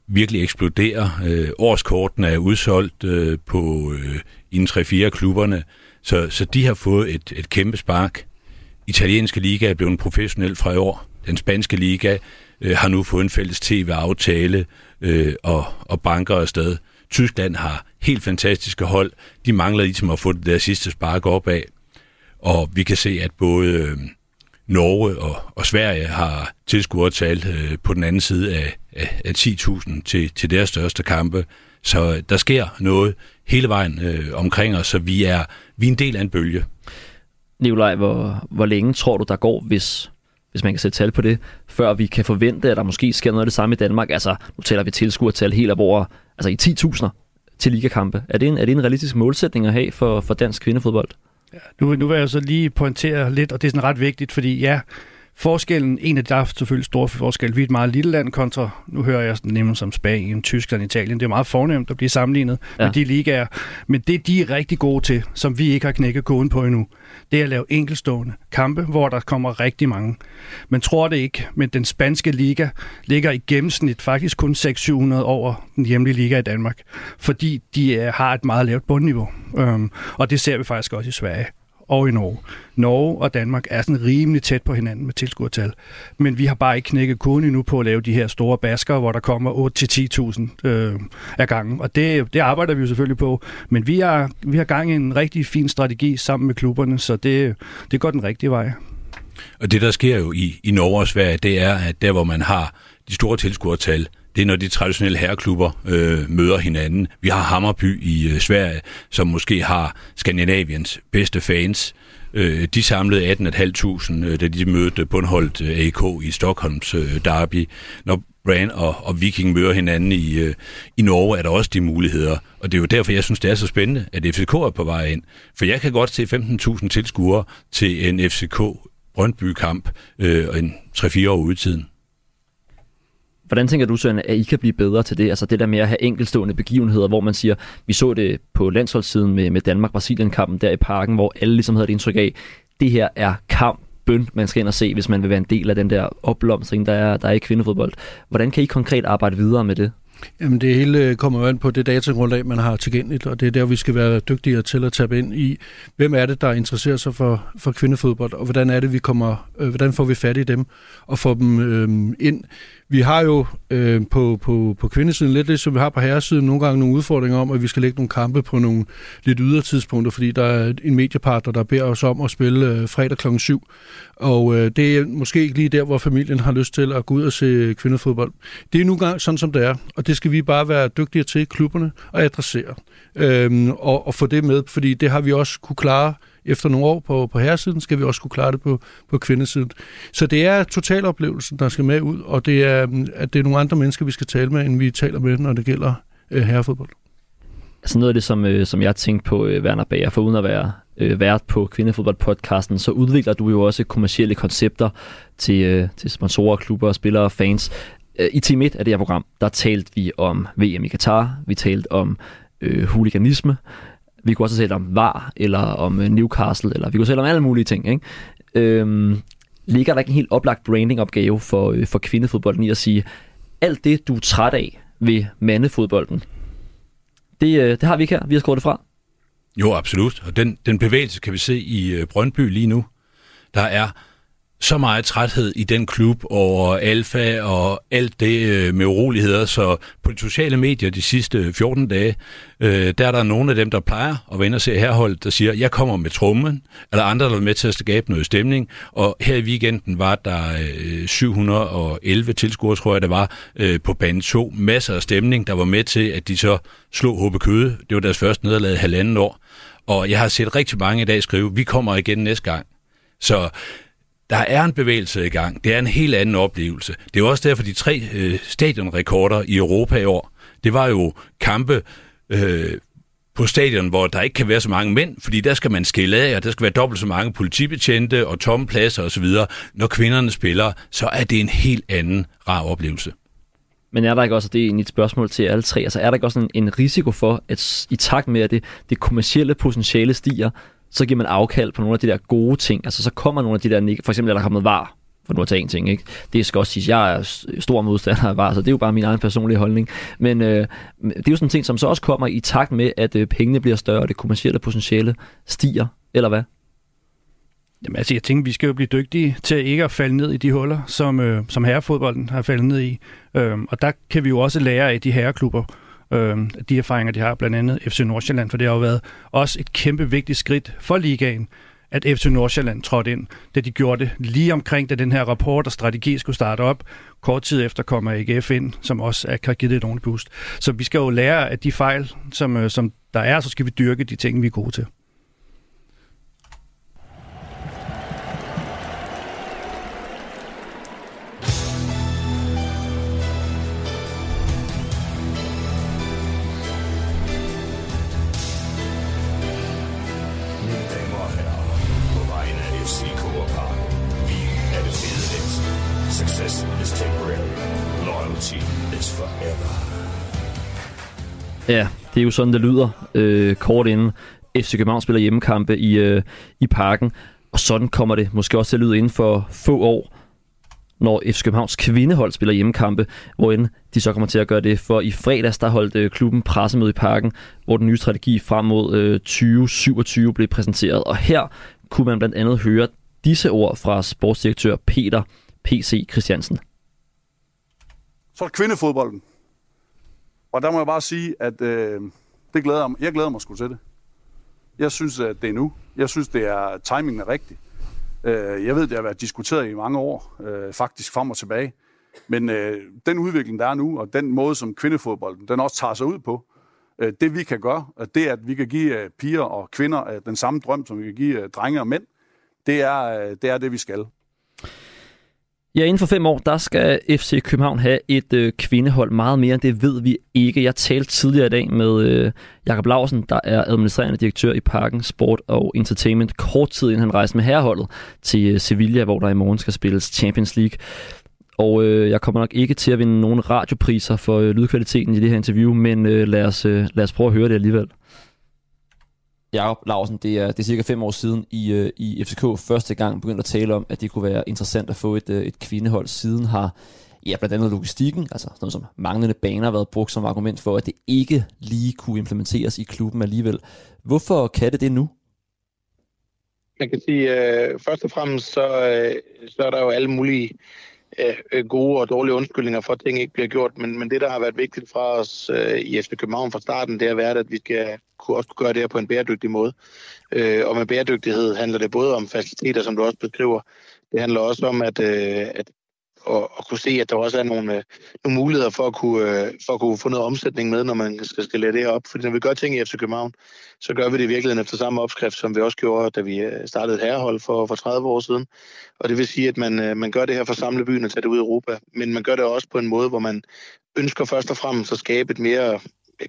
virkelig eksploderer. Øh, årskortene er udsolgt øh, på øh, inden 3-4 klubberne, så, så de har fået et, et kæmpe spark. Italienske liga er blevet professionel fra i år. Den spanske liga øh, har nu fået en fælles tv-aftale øh, og, og banker afsted. Tyskland har helt fantastiske hold. De mangler ligesom at få det der sidste spark op af. Og vi kan se, at både øh, Norge og, og Sverige har tilskuertal øh, på den anden side af, af, af 10.000 til, til deres største kampe. Så øh, der sker noget hele vejen øh, omkring os, så vi er, vi er en del af en bølge. Nikolaj, hvor, hvor længe tror du, der går, hvis hvis man kan sætte tal på det, før vi kan forvente, at der måske sker noget af det samme i Danmark. Altså, nu taler vi tilskuertal helt op over, altså i 10.000 til ligakampe. Er det, en, er det en realistisk målsætning at have for, for dansk kvindefodbold? Ja, nu, nu vil jeg så lige pointere lidt, og det er sådan ret vigtigt, fordi ja, Forskellen, en af de der er selvfølgelig store forskel. Vi er et meget lille land kontra, nu hører jeg sådan nemt som Spanien, Tyskland, Italien. Det er meget fornemt at blive sammenlignet ja. med de ligaer. Men det, de er rigtig gode til, som vi ikke har knækket koden på endnu, det er at lave enkelstående kampe, hvor der kommer rigtig mange. Men tror det ikke, men den spanske liga ligger i gennemsnit faktisk kun 600-700 over den hjemlige liga i Danmark, fordi de har et meget lavt bundniveau. Um, og det ser vi faktisk også i Sverige og i Norge. Norge og Danmark er sådan rimelig tæt på hinanden med tilskuertal. Men vi har bare ikke knækket koden endnu på at lave de her store basker, hvor der kommer 8-10.000 øh, af gangen. Og det, det arbejder vi jo selvfølgelig på. Men vi har, vi har gang i en rigtig fin strategi sammen med klubberne, så det, det går den rigtige vej. Og det, der sker jo i, i Norge og Sverige, det er, at der, hvor man har de store tilskuertal, det er, når de traditionelle herreklubber øh, møder hinanden. Vi har Hammerby i øh, Sverige, som måske har Skandinaviens bedste fans. Øh, de samlede 18.500, øh, da de mødte bundholdt øh, AK i Stockholms øh, derby. Når Brand og, og Viking møder hinanden i, øh, i Norge, er der også de muligheder. Og det er jo derfor, jeg synes, det er så spændende, at FCK er på vej ind. For jeg kan godt se 15.000 tilskuere til en FCK Brøndby-kamp øh, en 3-4 år ude i tiden. Hvordan tænker du, Søren, at I kan blive bedre til det? Altså det der med at have enkelstående begivenheder, hvor man siger, vi så det på landsholdssiden med, med Danmark-Brasilien-kampen der i parken, hvor alle ligesom havde et indtryk af, det her er kamp, bøn, man skal ind og se, hvis man vil være en del af den der opblomstring, der er, der er i kvindefodbold. Hvordan kan I konkret arbejde videre med det? Jamen det hele øh, kommer jo an på det datagrundlag, man har tilgængeligt, og det er der, vi skal være dygtigere til at tabe ind i, hvem er det, der interesserer sig for, for kvindefodbold, og hvordan er det, vi kommer, øh, hvordan får vi fat i dem og får dem øh, ind vi har jo øh, på, på, på kvindesiden lidt lidt, som vi har på herresiden, nogle gange nogle udfordringer om, at vi skal lægge nogle kampe på nogle lidt ydre tidspunkter, fordi der er en mediepartner, der beder os om at spille øh, fredag kl. 7. Og øh, det er måske ikke lige der, hvor familien har lyst til at gå ud og se kvindefodbold. Det er nu gang sådan, som det er, og det skal vi bare være dygtige til i klubberne og adressere. Øh, og, og få det med, fordi det har vi også kunne klare efter nogle år på, på herresiden, skal vi også kunne klare det på, på kvindesiden. Så det er totaloplevelsen, der skal med ud, og det er, mm, at det er nogle andre mennesker, vi skal tale med, end vi taler med, når det gælder øh, herrefodbold. Altså noget af det, som, øh, som jeg tænkte på, øh, Werner Bager, for uden at være øh, vært på Kvindefodboldpodcasten, så udvikler du jo også kommersielle koncepter til, øh, til sponsorer, klubber, spillere og fans. Øh, I Team 1 af det her program, der talte vi om VM i Katar, vi talte om øh, huliganisme, vi kunne også tale om VAR, eller om øh, Newcastle, eller vi kunne tale om alle mulige ting. Ikke? Øhm, ligger der ikke en helt oplagt branding-opgave for, øh, for kvindefodbolden i at sige, alt det, du er træt af ved mandefodbolden, det, øh, det har vi ikke her. Vi har skåret det fra. Jo, absolut. Og den, den bevægelse kan vi se i øh, Brøndby lige nu. Der er så meget træthed i den klub over alfa og alt det øh, med uroligheder, så på de sociale medier de sidste 14 dage, øh, der er der nogle af dem, der plejer at vende og se herholdet, der siger, jeg kommer med trummen, eller andre, der er med til at skabe noget stemning, og her i weekenden var der øh, 711 tilskuere, tror jeg det var, øh, på bane 2. Masser af stemning, der var med til, at de så slog HB Køde. Det var deres første nederlag i halvanden år. Og jeg har set rigtig mange i dag skrive, vi kommer igen næste gang. Så der er en bevægelse i gang. Det er en helt anden oplevelse. Det er også derfor, de tre øh, stadionrekorder i Europa i år, det var jo kampe øh, på stadion, hvor der ikke kan være så mange mænd, fordi der skal man skille af, og der skal være dobbelt så mange politibetjente og tomme pladser osv. Når kvinderne spiller, så er det en helt anden rar oplevelse. Men er der ikke også, det er et spørgsmål til alle tre, altså er der ikke også en, en risiko for, at i takt med, at det, det kommercielle potentiale stiger, så giver man afkald på nogle af de der gode ting. Altså så kommer nogle af de der, for eksempel er der kommet var, for nu at tage en ting, ikke? Det skal også siges, jeg er stor modstander af var, så det er jo bare min egen personlige holdning. Men øh, det er jo sådan en ting, som så også kommer i takt med, at øh, pengene bliver større, og det kommercielle potentiale stiger, eller hvad? Jamen altså, jeg tænker, vi skal jo blive dygtige til ikke at falde ned i de huller, som, øh, som herrefodbolden har faldet ned i. Øhm, og der kan vi jo også lære af de herreklubber, øh, de erfaringer, de har, blandt andet FC Nordsjælland, for det har jo været også et kæmpe vigtigt skridt for ligaen, at FC Nordsjælland trådte ind, da de gjorde det lige omkring, da den her rapport og strategi skulle starte op. Kort tid efter kommer AGF ind, som også har givet det et ordentligt boost. Så vi skal jo lære af de fejl, som, øh, som der er, så skal vi dyrke de ting, vi er gode til. Ja, det er jo sådan, det lyder øh, kort inden FC København spiller hjemmekampe i, øh, i parken. Og sådan kommer det måske også til at lyde inden for få år, når FC Københavns kvindehold spiller hjemmekampe, hvor de så kommer til at gøre det. For i fredags, der holdt øh, klubben pressemøde i parken, hvor den nye strategi frem mod øh, 2027 blev præsenteret. Og her kunne man blandt andet høre disse ord fra sportsdirektør Peter P.C. Christiansen. Så er kvindefodbolden. Og der må jeg bare sige, at øh, det glæder, jeg glæder mig sgu til det. Jeg synes, at det er nu. Jeg synes, det er timingen er rigtig. Øh, jeg ved, det har været diskuteret i mange år, øh, faktisk frem og tilbage. Men øh, den udvikling, der er nu, og den måde, som kvindefodbolden den også tager sig ud på, øh, det vi kan gøre, det er, at vi kan give øh, piger og kvinder øh, den samme drøm, som vi kan give øh, drenge og mænd, det er, øh, det er det, vi skal. Ja, inden for fem år, der skal FC København have et øh, kvindehold meget mere, det ved vi ikke. Jeg talte tidligere i dag med øh, Jakob Lausen, der er administrerende direktør i Parken Sport og Entertainment, kort tid inden han rejste med herreholdet til øh, Sevilla, hvor der i morgen skal spilles Champions League. Og øh, jeg kommer nok ikke til at vinde nogen radiopriser for øh, lydkvaliteten i det her interview, men øh, lad, os, øh, lad os prøve at høre det alligevel. Jakob Larsen, det er, det er cirka fem år siden i, øh, i FCK første gang begyndte at tale om, at det kunne være interessant at få et, øh, et kvindehold. Siden har ja, blandt andet logistikken, altså noget som manglende baner, været brugt som argument for, at det ikke lige kunne implementeres i klubben alligevel. Hvorfor kan det det nu? Man kan sige, øh, først og fremmest, så, øh, så er der jo alle mulige øh, gode og dårlige undskyldninger for, at ting ikke bliver gjort. Men, men det, der har været vigtigt for os øh, i FC København fra starten, det har været, at vi skal kunne også gøre det her på en bæredygtig måde. Øh, og med bæredygtighed handler det både om faciliteter, som du også beskriver. Det handler også om, at, øh, at og, og kunne se, at der også er nogle, øh, nogle muligheder for at, kunne, øh, for at kunne få noget omsætning med, når man skal skalere det op. Fordi når vi gør ting i FC København, så gør vi det i virkeligheden efter samme opskrift, som vi også gjorde, da vi øh, startede et herrehold for, for 30 år siden. Og det vil sige, at man, øh, man gør det her for at samle byen og tage det ud i Europa. Men man gør det også på en måde, hvor man ønsker først og fremmest at skabe et mere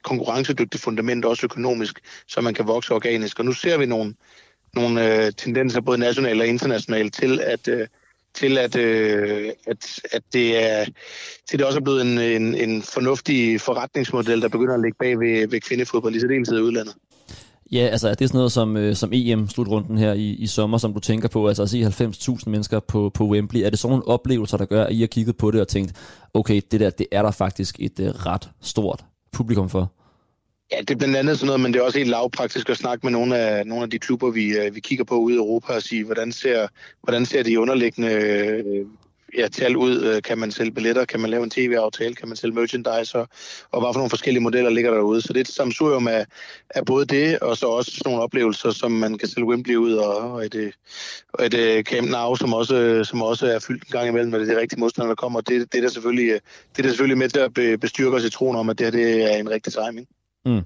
konkurrencedygtigt fundament, også økonomisk, så man kan vokse organisk. Og nu ser vi nogle, nogle øh, tendenser, både nationalt og internationalt, til at, øh, til at, øh, at, at det er til det også er blevet en, en, en fornuftig forretningsmodel, der begynder at ligge bag ved, ved kvindefodbold i særdeleshed i udlandet. Ja, altså er det sådan noget som, øh, som EM-slutrunden her i, i sommer, som du tænker på, altså at se 90.000 mennesker på, på Wembley, er det sådan nogle oplevelser, der gør, at I har kigget på det og tænkt, okay, det der, det er der faktisk et øh, ret stort publikum for? Ja, det er blandt andet sådan noget, men det er også helt lavpraktisk at snakke med nogle af, nogle af de klubber, vi, øh, vi kigger på ude i Europa og sige, hvordan ser, hvordan ser de underliggende øh, ja, tal ud? Øh, kan man sælge billetter? Kan man lave en tv-aftale? Kan man sælge merchandise? Og, og hvad for nogle forskellige modeller ligger derude? Så det er et samsurium af, af både det, og så også nogle oplevelser, som man kan sælge Wembley ud, og, og et, og et Camp Nou, som også, som også er fyldt en gang imellem, når det er de rigtige modstandere, der kommer. Det, det, er der selvfølgelig, det er der selvfølgelig med til at bestyrke os i troen om, at det her det er en rigtig timing. Mm.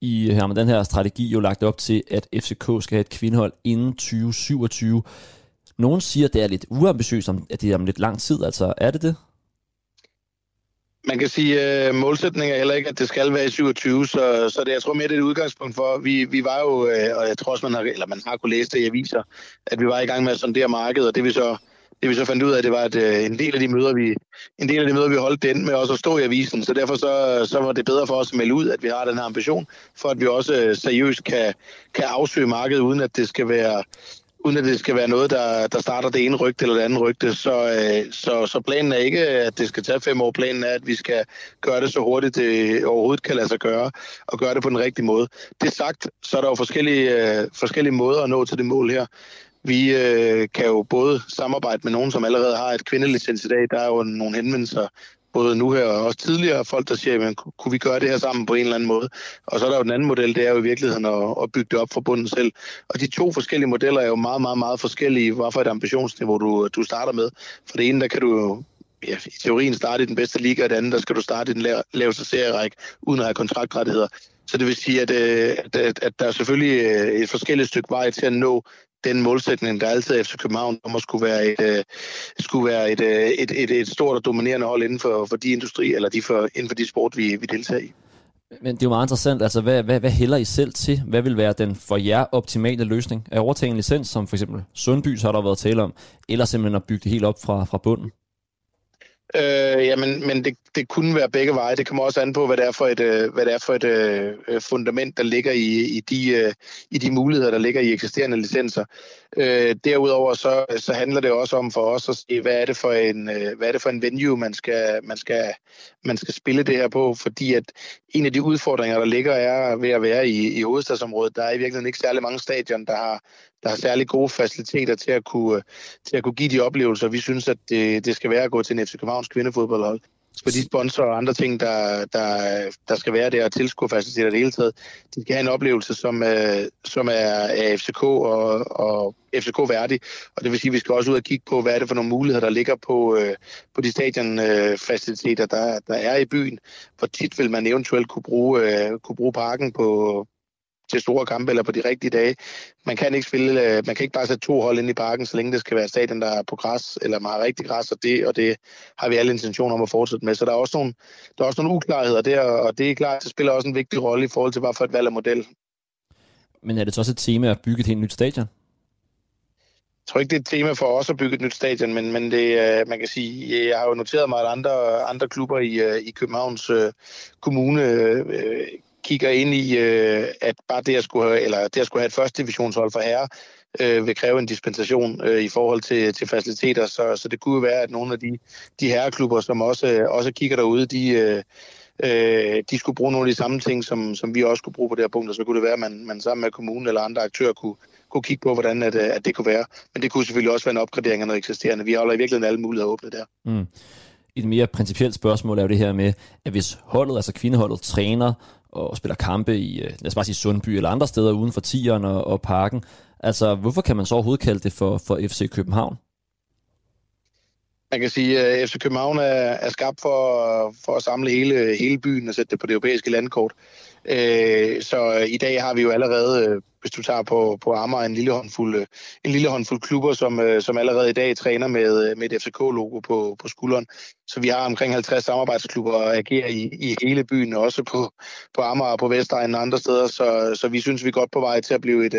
I øh, har med den her strategi jo lagt op til, at FCK skal have et kvindehold inden 2027. Nogen siger, at det er lidt uambitiøst, at det er om lidt lang tid. Altså, er det det? Man kan sige, at målsætningen er heller ikke, at det skal være i 27, så, så det, jeg tror mere, det er et udgangspunkt for. Vi, vi var jo, øh, og jeg tror også, man har, eller man har kunne læse det i aviser, at vi var i gang med at sondere markedet, og det vi så det vi så fandt ud af, det var, at øh, en del af de møder, vi, en del af de møder, vi holdt, den med også at stå i avisen. Så derfor så, så var det bedre for os at melde ud, at vi har den her ambition, for at vi også øh, seriøst kan, kan afsøge markedet, uden at det skal være uden at det skal være noget, der, der starter det ene rygte eller det andet rygte. Så, øh, så, så planen er ikke, at det skal tage fem år. Planen er, at vi skal gøre det så hurtigt, det overhovedet kan lade sig gøre, og gøre det på den rigtige måde. Det sagt, så er der jo forskellige, øh, forskellige måder at nå til det mål her. Vi øh, kan jo både samarbejde med nogen, som allerede har et kvindelicens i dag. Der er jo nogle henvendelser, både nu her og også tidligere, folk, der siger, jamen, kunne vi gøre det her sammen på en eller anden måde? Og så er der jo den anden model, det er jo i virkeligheden at, at bygge det op fra bunden selv. Og de to forskellige modeller er jo meget, meget, meget forskellige, hvad for et ambitionsniveau du, du starter med. For det ene, der kan du jo ja, i teorien starte i den bedste liga, og det andet, der skal du starte i den laveste serierække, uden at have kontraktrettigheder. Så det vil sige, at, øh, at, at, der er selvfølgelig øh, et forskelligt stykke vej til at nå den målsætning, der altid er FC København, om at skulle være et, uh, skulle være et, uh, et, et, et stort og dominerende hold inden for, for de industri, eller de for, inden for de sport, vi, vi deltager i. Men det er jo meget interessant, altså hvad, hvad, hvad hælder I selv til? Hvad vil være den for jer optimale løsning? At overtage en licens, som for eksempel Sundby, så har der været tale om, eller simpelthen at bygge det helt op fra, fra bunden? Øh, jamen, men det, det kunne være begge veje. Det kommer også an på, hvad det er for et, øh, hvad det er for et øh, øh, fundament, der ligger i, i, de, øh, i de muligheder, der ligger i eksisterende licenser. Øh, derudover så, så handler det også om for os at se, hvad er det for en, øh, hvad er det for en venue, man skal, man, skal, man skal spille det her på, fordi at en af de udfordringer, der ligger, er ved at være i, i hovedstadsområdet. Der er i virkeligheden ikke særlig mange stadion, der har, der har særlig gode faciliteter til at kunne, til at kunne give de oplevelser, vi synes, at det, det skal være at gå til en FC Københavns kvindefodboldhold for de sponsorer og andre ting, der, der, der skal være der, og tilskuerfaciliteter det hele taget, de skal have en oplevelse, som, øh, som er, er FCK og, og FCK værdig. Og det vil sige, at vi skal også ud og kigge på, hvad er det for nogle muligheder, der ligger på, øh, på de stadionfaciliteter, der, der er i byen. Hvor tit vil man eventuelt kunne bruge, øh, kunne bruge parken på, til store kampe eller på de rigtige dage. Man kan ikke spille, øh, man kan ikke bare sætte to hold ind i parken, så længe det skal være stadion, der er på græs, eller meget rigtig græs, og det, og det har vi alle intentioner om at fortsætte med. Så der er også nogle, der er også nogle uklarheder der, og det er klart, det spiller også en vigtig rolle i forhold til, hvad for et valg af model. Men er det så også et tema at bygge et helt nyt stadion? Jeg tror ikke, det er et tema for os at bygge et nyt stadion, men, men det, øh, man kan sige, jeg har jo noteret mig, at andre, andre klubber i, øh, i Københavns uh, Kommune uh, kigger ind i, øh, at bare det at skulle have, eller det at skulle have et første divisionshold for herre, øh, vil kræve en dispensation øh, i forhold til, til faciliteter. Så, så det kunne jo være, at nogle af de, de herreklubber, som også, øh, også kigger derude, de, øh, øh, de skulle bruge nogle af de samme ting, som, som vi også skulle bruge på det her punkt, og så kunne det være, at man, man sammen med kommunen eller andre aktører kunne, kunne kigge på, hvordan at, øh, at det kunne være. Men det kunne selvfølgelig også være en opgradering af noget eksisterende. Vi holder i virkeligheden alle muligheder åbne der. Mm. Et mere principielt spørgsmål er jo det her med, at hvis holdet, altså kvindeholdet, træner og spiller kampe i, øh, lad os bare sige Sundby eller andre steder uden for Tieren og, og Parken. Altså, hvorfor kan man så overhovedet kalde det for, for FC København? Man kan sige, øh, at FC København er, er skabt for, for at samle hele, hele byen og sætte det på det europæiske landkort. Øh, så i dag har vi jo allerede, øh, hvis du tager på, på Amager, en lille håndfuld, øh, en lille håndfuld klubber, som, øh, som allerede i dag træner med, øh, med et FCK-logo på, på skulderen. Så vi har omkring 50 samarbejdsklubber og agerer i, i hele byen, også på, på Amager og på Vestegnen og andre steder. Så, så vi synes, vi er godt på vej til at blive et,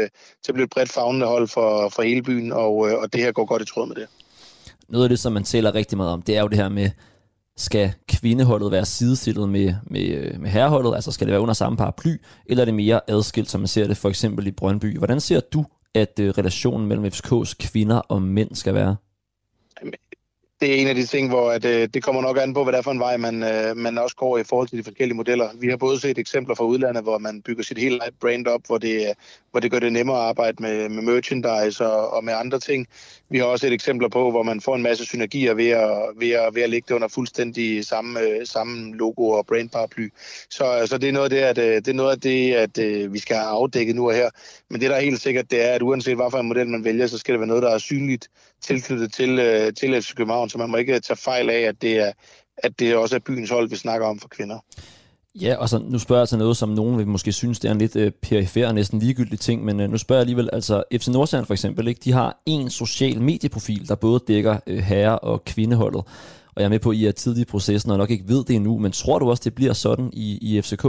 til at blive et bredt fagnende hold for, for hele byen, og, og det her går godt i tråd med det. Noget af det, som man taler rigtig meget om, det er jo det her med, skal kvindeholdet være sidestillet med, med, med herreholdet? Altså skal det være under samme paraply, eller er det mere adskilt, som man ser det for eksempel i Brøndby? Hvordan ser du, at øh, relationen mellem FCK's kvinder og mænd skal være? Det er en af de ting, hvor at, øh, det kommer nok an på, hvad det er for en vej, man, øh, man også går i forhold til de forskellige modeller. Vi har både set eksempler fra udlandet, hvor man bygger sit hele brand op, hvor det, øh, hvor det gør det nemmere at arbejde med, med merchandise og, og med andre ting. Vi har også et eksempler på, hvor man får en masse synergier ved at, ved at, ved at lægge det under fuldstændig samme, øh, samme logo og brandparaply. Så, så det er noget af det, at, øh, det er noget af det, at øh, vi skal have afdækket nu og her. Men det, der er helt sikkert, det er, at uanset hvad for en model man vælger, så skal det være noget, der er synligt tilknyttet til, øh, til FC København, så man må ikke tage fejl af, at det er, at det også er byens hold, vi snakker om for kvinder. Ja, og så nu spørger jeg til noget, som nogen vil måske synes, det er en lidt øh, perifer og næsten ligegyldig ting, men øh, nu spørger jeg alligevel, altså FC Nordsjælland for eksempel, ikke? de har en social medieprofil, der både dækker øh, herre- og kvindeholdet. Og jeg er med på, at I er tidlig i processen, og nok ikke ved det endnu, men tror du også, det bliver sådan i, i FCK?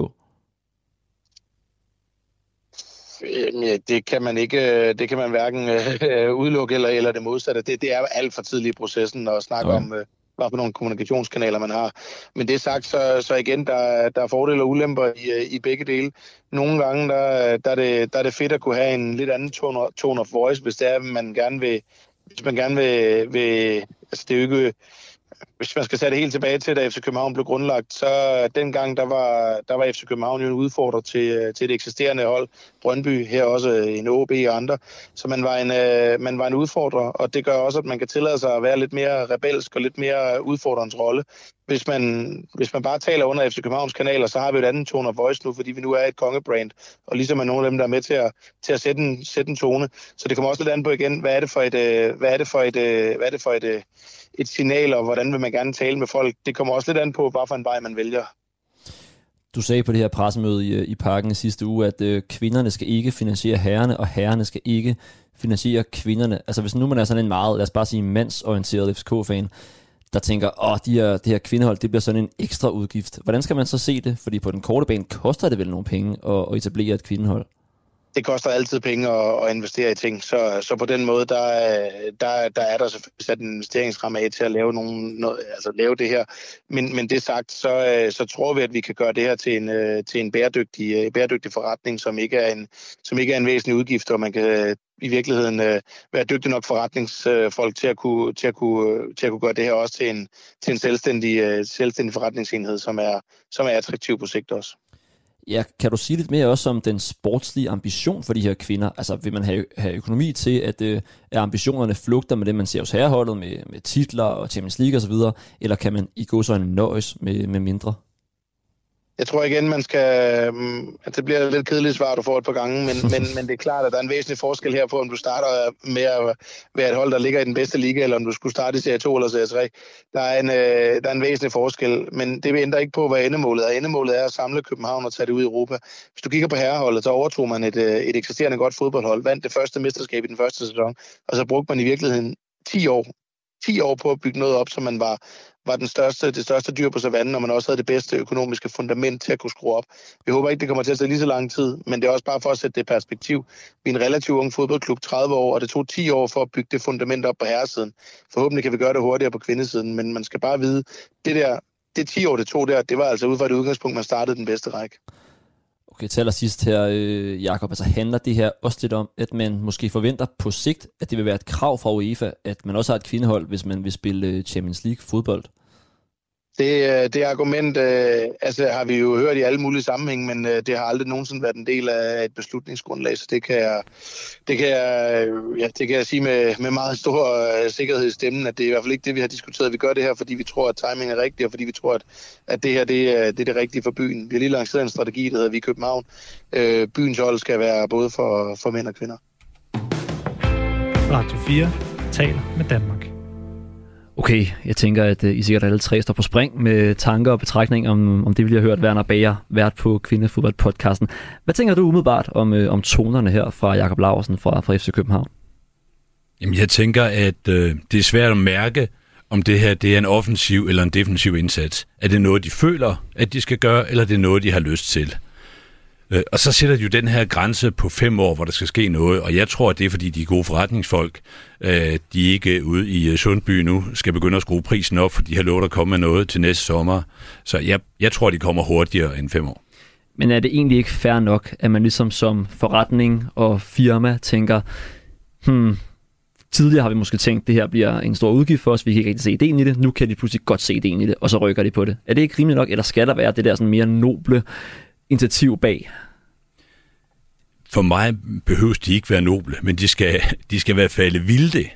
Ja, det kan man ikke, øh, det kan man hverken øh, udelukke eller, eller det modsatte. Det, det er alt for tidligt i processen at snakke okay. om, øh, hvad for nogle kommunikationskanaler man har. Men det sagt, så, så igen, der, der er fordele og ulemper i, øh, i begge dele. Nogle gange, der, der, er det, der er det fedt at kunne have en lidt anden tone, tone of voice, hvis det er, man gerne vil, hvis man gerne vil, vil altså det er jo ikke, hvis man skal sætte det helt tilbage til, da FC København blev grundlagt, så øh, dengang, der var, der var FC København jo en udfordrer til, øh, til det eksisterende hold. Brøndby, her også øh, en OB og andre. Så man var, en, man var en udfordrer, og det gør også, at man kan tillade sig at være lidt mere rebelsk og lidt mere udfordrens rolle. Hvis man, hvis man bare taler under FC Københavns kanaler, så har vi et andet tone of voice nu, fordi vi nu er et kongebrand, og ligesom er nogle af dem, der er med til at, til at sætte, en, sætte en tone. Så det kommer også lidt an på igen, hvad er det for et, hvad er det for et, hvad er det for et, et signal, og hvordan vil man gerne tale med folk. Det kommer også lidt an på, hvad for en vej man vælger. Du sagde på det her pressemøde i, øh, i parken i sidste uge, at øh, kvinderne skal ikke finansiere herrerne, og herrerne skal ikke finansiere kvinderne. Altså hvis nu man er sådan en meget, lad os bare sige, mandsorienteret FCK-fan, der tænker, åh, de her, det her kvindehold, det bliver sådan en ekstra udgift. Hvordan skal man så se det? Fordi på den korte bane koster det vel nogle penge at, at etablere et kvindehold det koster altid penge at, at investere i ting, så, så på den måde, der, der, der er der selvfølgelig sat en investeringsramme af til at lave, nogen, noget, altså lave det her. Men, men det sagt, så, så tror vi, at vi kan gøre det her til en, til en bæredygtig, bæredygtig forretning, som ikke, er en, som ikke er en væsentlig udgift, og man kan i virkeligheden øh, være dygtig nok forretningsfolk til at kunne, til at kunne, til at kunne gøre det her også til en, til en selvstændig, øh, selvstændig forretningsenhed, som er, som er attraktiv på sigt også. Ja, kan du sige lidt mere også om den sportslige ambition for de her kvinder? Altså vil man have, have økonomi til, at, øh, at ambitionerne flugter med det, man ser hos herreholdet, med, med titler og Champions League osv., eller kan man i gå så en nøjes med, med mindre? Jeg tror igen, man skal... Mm, at det bliver lidt kedeligt svar, du får et par gange, men, *laughs* men, men det er klart, at der er en væsentlig forskel her på, om du starter med at være et hold, der ligger i den bedste liga, eller om du skulle starte i Serie 2 eller Serie 3. Der er en, øh, der er en væsentlig forskel, men det ændrer ikke på, hvad endemålet er. Endemålet er at samle København og tage det ud i Europa. Hvis du kigger på herreholdet, så overtog man et, øh, et eksisterende godt fodboldhold, vandt det første mesterskab i den første sæson, og så brugte man i virkeligheden 10 år 10 år på at bygge noget op, så man var, var den største, det største dyr på savannen, og man også havde det bedste økonomiske fundament til at kunne skrue op. Vi håber ikke, det kommer til at tage lige så lang tid, men det er også bare for at sætte det i perspektiv. Vi er en relativt ung fodboldklub, 30 år, og det tog 10 år for at bygge det fundament op på herresiden. Forhåbentlig kan vi gøre det hurtigere på kvindesiden, men man skal bare vide, det der, det 10 år, det tog der, det var altså ud fra et udgangspunkt, man startede den bedste række. Okay, til allersidst her, øh, Jakob, altså handler det her også lidt om, at man måske forventer på sigt, at det vil være et krav fra UEFA, at man også har et kvindehold, hvis man vil spille øh, Champions League fodbold? Det, øh, det argument øh, altså, har vi jo hørt i alle mulige sammenhæng, men øh, det har aldrig nogensinde været en del af et beslutningsgrundlag, så det kan jeg, det kan jeg, øh, ja, det kan jeg sige med, med meget stor øh, sikkerhed i stemmen, at det er i hvert fald ikke det, vi har diskuteret. Vi gør det her, fordi vi tror, at timing er rigtig, og fordi vi tror, at, at det her det øh, det er det rigtige for byen. Vi har lige lanceret en strategi, der hedder Vi København. Øh, byens hold skal være både for, for mænd og kvinder. Radio 4 taler med Danmark. Okay, jeg tænker, at øh, I sikkert alle tre står på spring med tanker og betragtninger om, om det, vi har hørt Werner Bager vært på Kvindefodboldpodcasten. Hvad tænker du umiddelbart om, øh, om tonerne her fra Jakob Larsen fra, fra FC København? Jamen, jeg tænker, at øh, det er svært at mærke, om det her det er en offensiv eller en defensiv indsats. Er det noget, de føler, at de skal gøre, eller er det noget, de har lyst til? Øh, og så sætter de jo den her grænse på fem år, hvor der skal ske noget, og jeg tror, at det er, fordi de er gode forretningsfolk. Øh, de er ikke ude i øh, Sundby nu, skal begynde at skrue prisen op, for de har lovet at komme med noget til næste sommer. Så jeg, jeg tror, de kommer hurtigere end fem år. Men er det egentlig ikke fair nok, at man ligesom som forretning og firma tænker, hmm, tidligere har vi måske tænkt, at det her bliver en stor udgift for os, vi kan ikke rigtig se ideen i det, nu kan de pludselig godt se ideen i det, og så rykker de på det. Er det ikke rimeligt nok, eller skal der være det der sådan mere noble initiativ bag? For mig behøves de ikke være noble, men de skal, de skal i hvert fald vilde.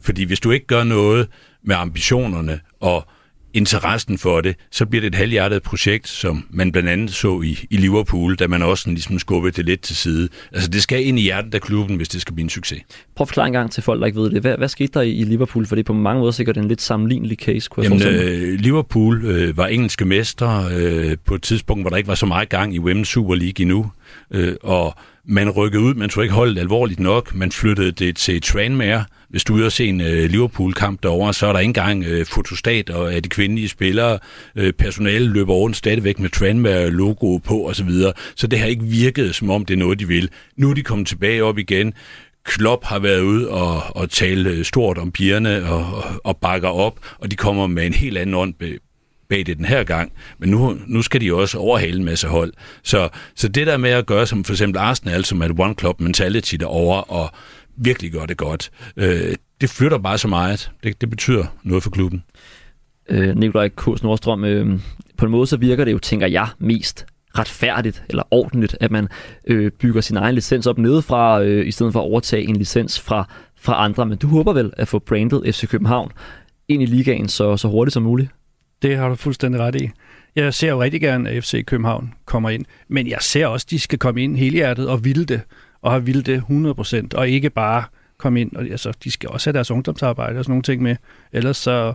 Fordi hvis du ikke gør noget med ambitionerne og interessen for det, så bliver det et halvhjertet projekt, som man blandt andet så i, i Liverpool, da man også ligesom skubbede det lidt til side. Altså det skal ind i hjertet af klubben, hvis det skal blive en succes. Prøv at forklare en gang til folk, der ikke ved det. Hvad, hvad skete der i, Liverpool? For det er på mange måder sikkert en lidt sammenlignelig case, kunne Jamen, øh, Liverpool øh, var engelske mester øh, på et tidspunkt, hvor der ikke var så meget gang i Women's Super League endnu. Øh, og man rykkede ud, man tog ikke holdet alvorligt nok. Man flyttede det til Tranmere. Hvis du er ude og se en øh, Liverpool-kamp derovre, så er der ikke engang øh, fotostat af de kvindelige spillere. Øh, personalet løber rundt stadigvæk med Tranmere-logo på osv. Så, så det har ikke virket, som om det er noget, de vil. Nu er de kommet tilbage op igen. Klopp har været ude og, og tale øh, stort om pigerne og, og bakker op, og de kommer med en helt anden ånd bag det den her gang, men nu, nu skal de også overhale en masse hold. Så, så det der med at gøre som for eksempel Arsenal, som er et one club mentality derovre, og virkelig gør det godt, øh, det flytter bare så meget. Det, det betyder noget for klubben. Øh, Nikolaj K. Nordstrøm, øh, på en måde så virker det jo, tænker jeg, mest retfærdigt eller ordentligt, at man øh, bygger sin egen licens op nedefra, øh, i stedet for at overtage en licens fra, fra andre. Men du håber vel at få brandet FC København ind i ligaen så, så hurtigt som muligt? Det har du fuldstændig ret i. Jeg ser jo rigtig gerne, at FC København kommer ind, men jeg ser også, at de skal komme ind helhjertet og ville det, og have ville det 100%, og ikke bare komme ind, og altså, de skal også have deres ungdomsarbejde og sådan nogle ting med, ellers så,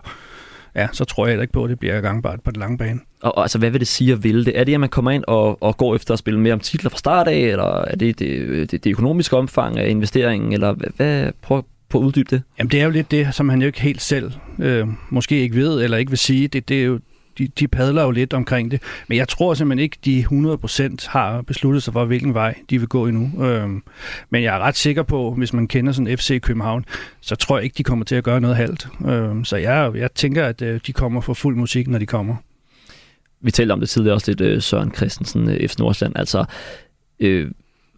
ja, så tror jeg ikke på, at det bliver gangbart på den lange bane. Og, og altså, hvad vil det sige at ville det? Er det, at man kommer ind og, og går efter at spille mere om titler fra start af, eller er det det, det, det økonomiske omfang af investeringen, eller hvad, hvad prøv, på at uddybe det? Jamen det er jo lidt det, som han jo ikke helt selv øh, måske ikke ved, eller ikke vil sige. Det, det er jo, de, de padler jo lidt omkring det. Men jeg tror simpelthen ikke, de 100% har besluttet sig for, hvilken vej de vil gå endnu. Øh, men jeg er ret sikker på, hvis man kender sådan FC København, så tror jeg ikke, de kommer til at gøre noget halvt. Øh, så jeg, jeg tænker, at øh, de kommer for fuld musik, når de kommer. Vi talte om det tidligere også lidt, øh, Søren Christensen, øh, F. Nordsjælland. Altså, øh,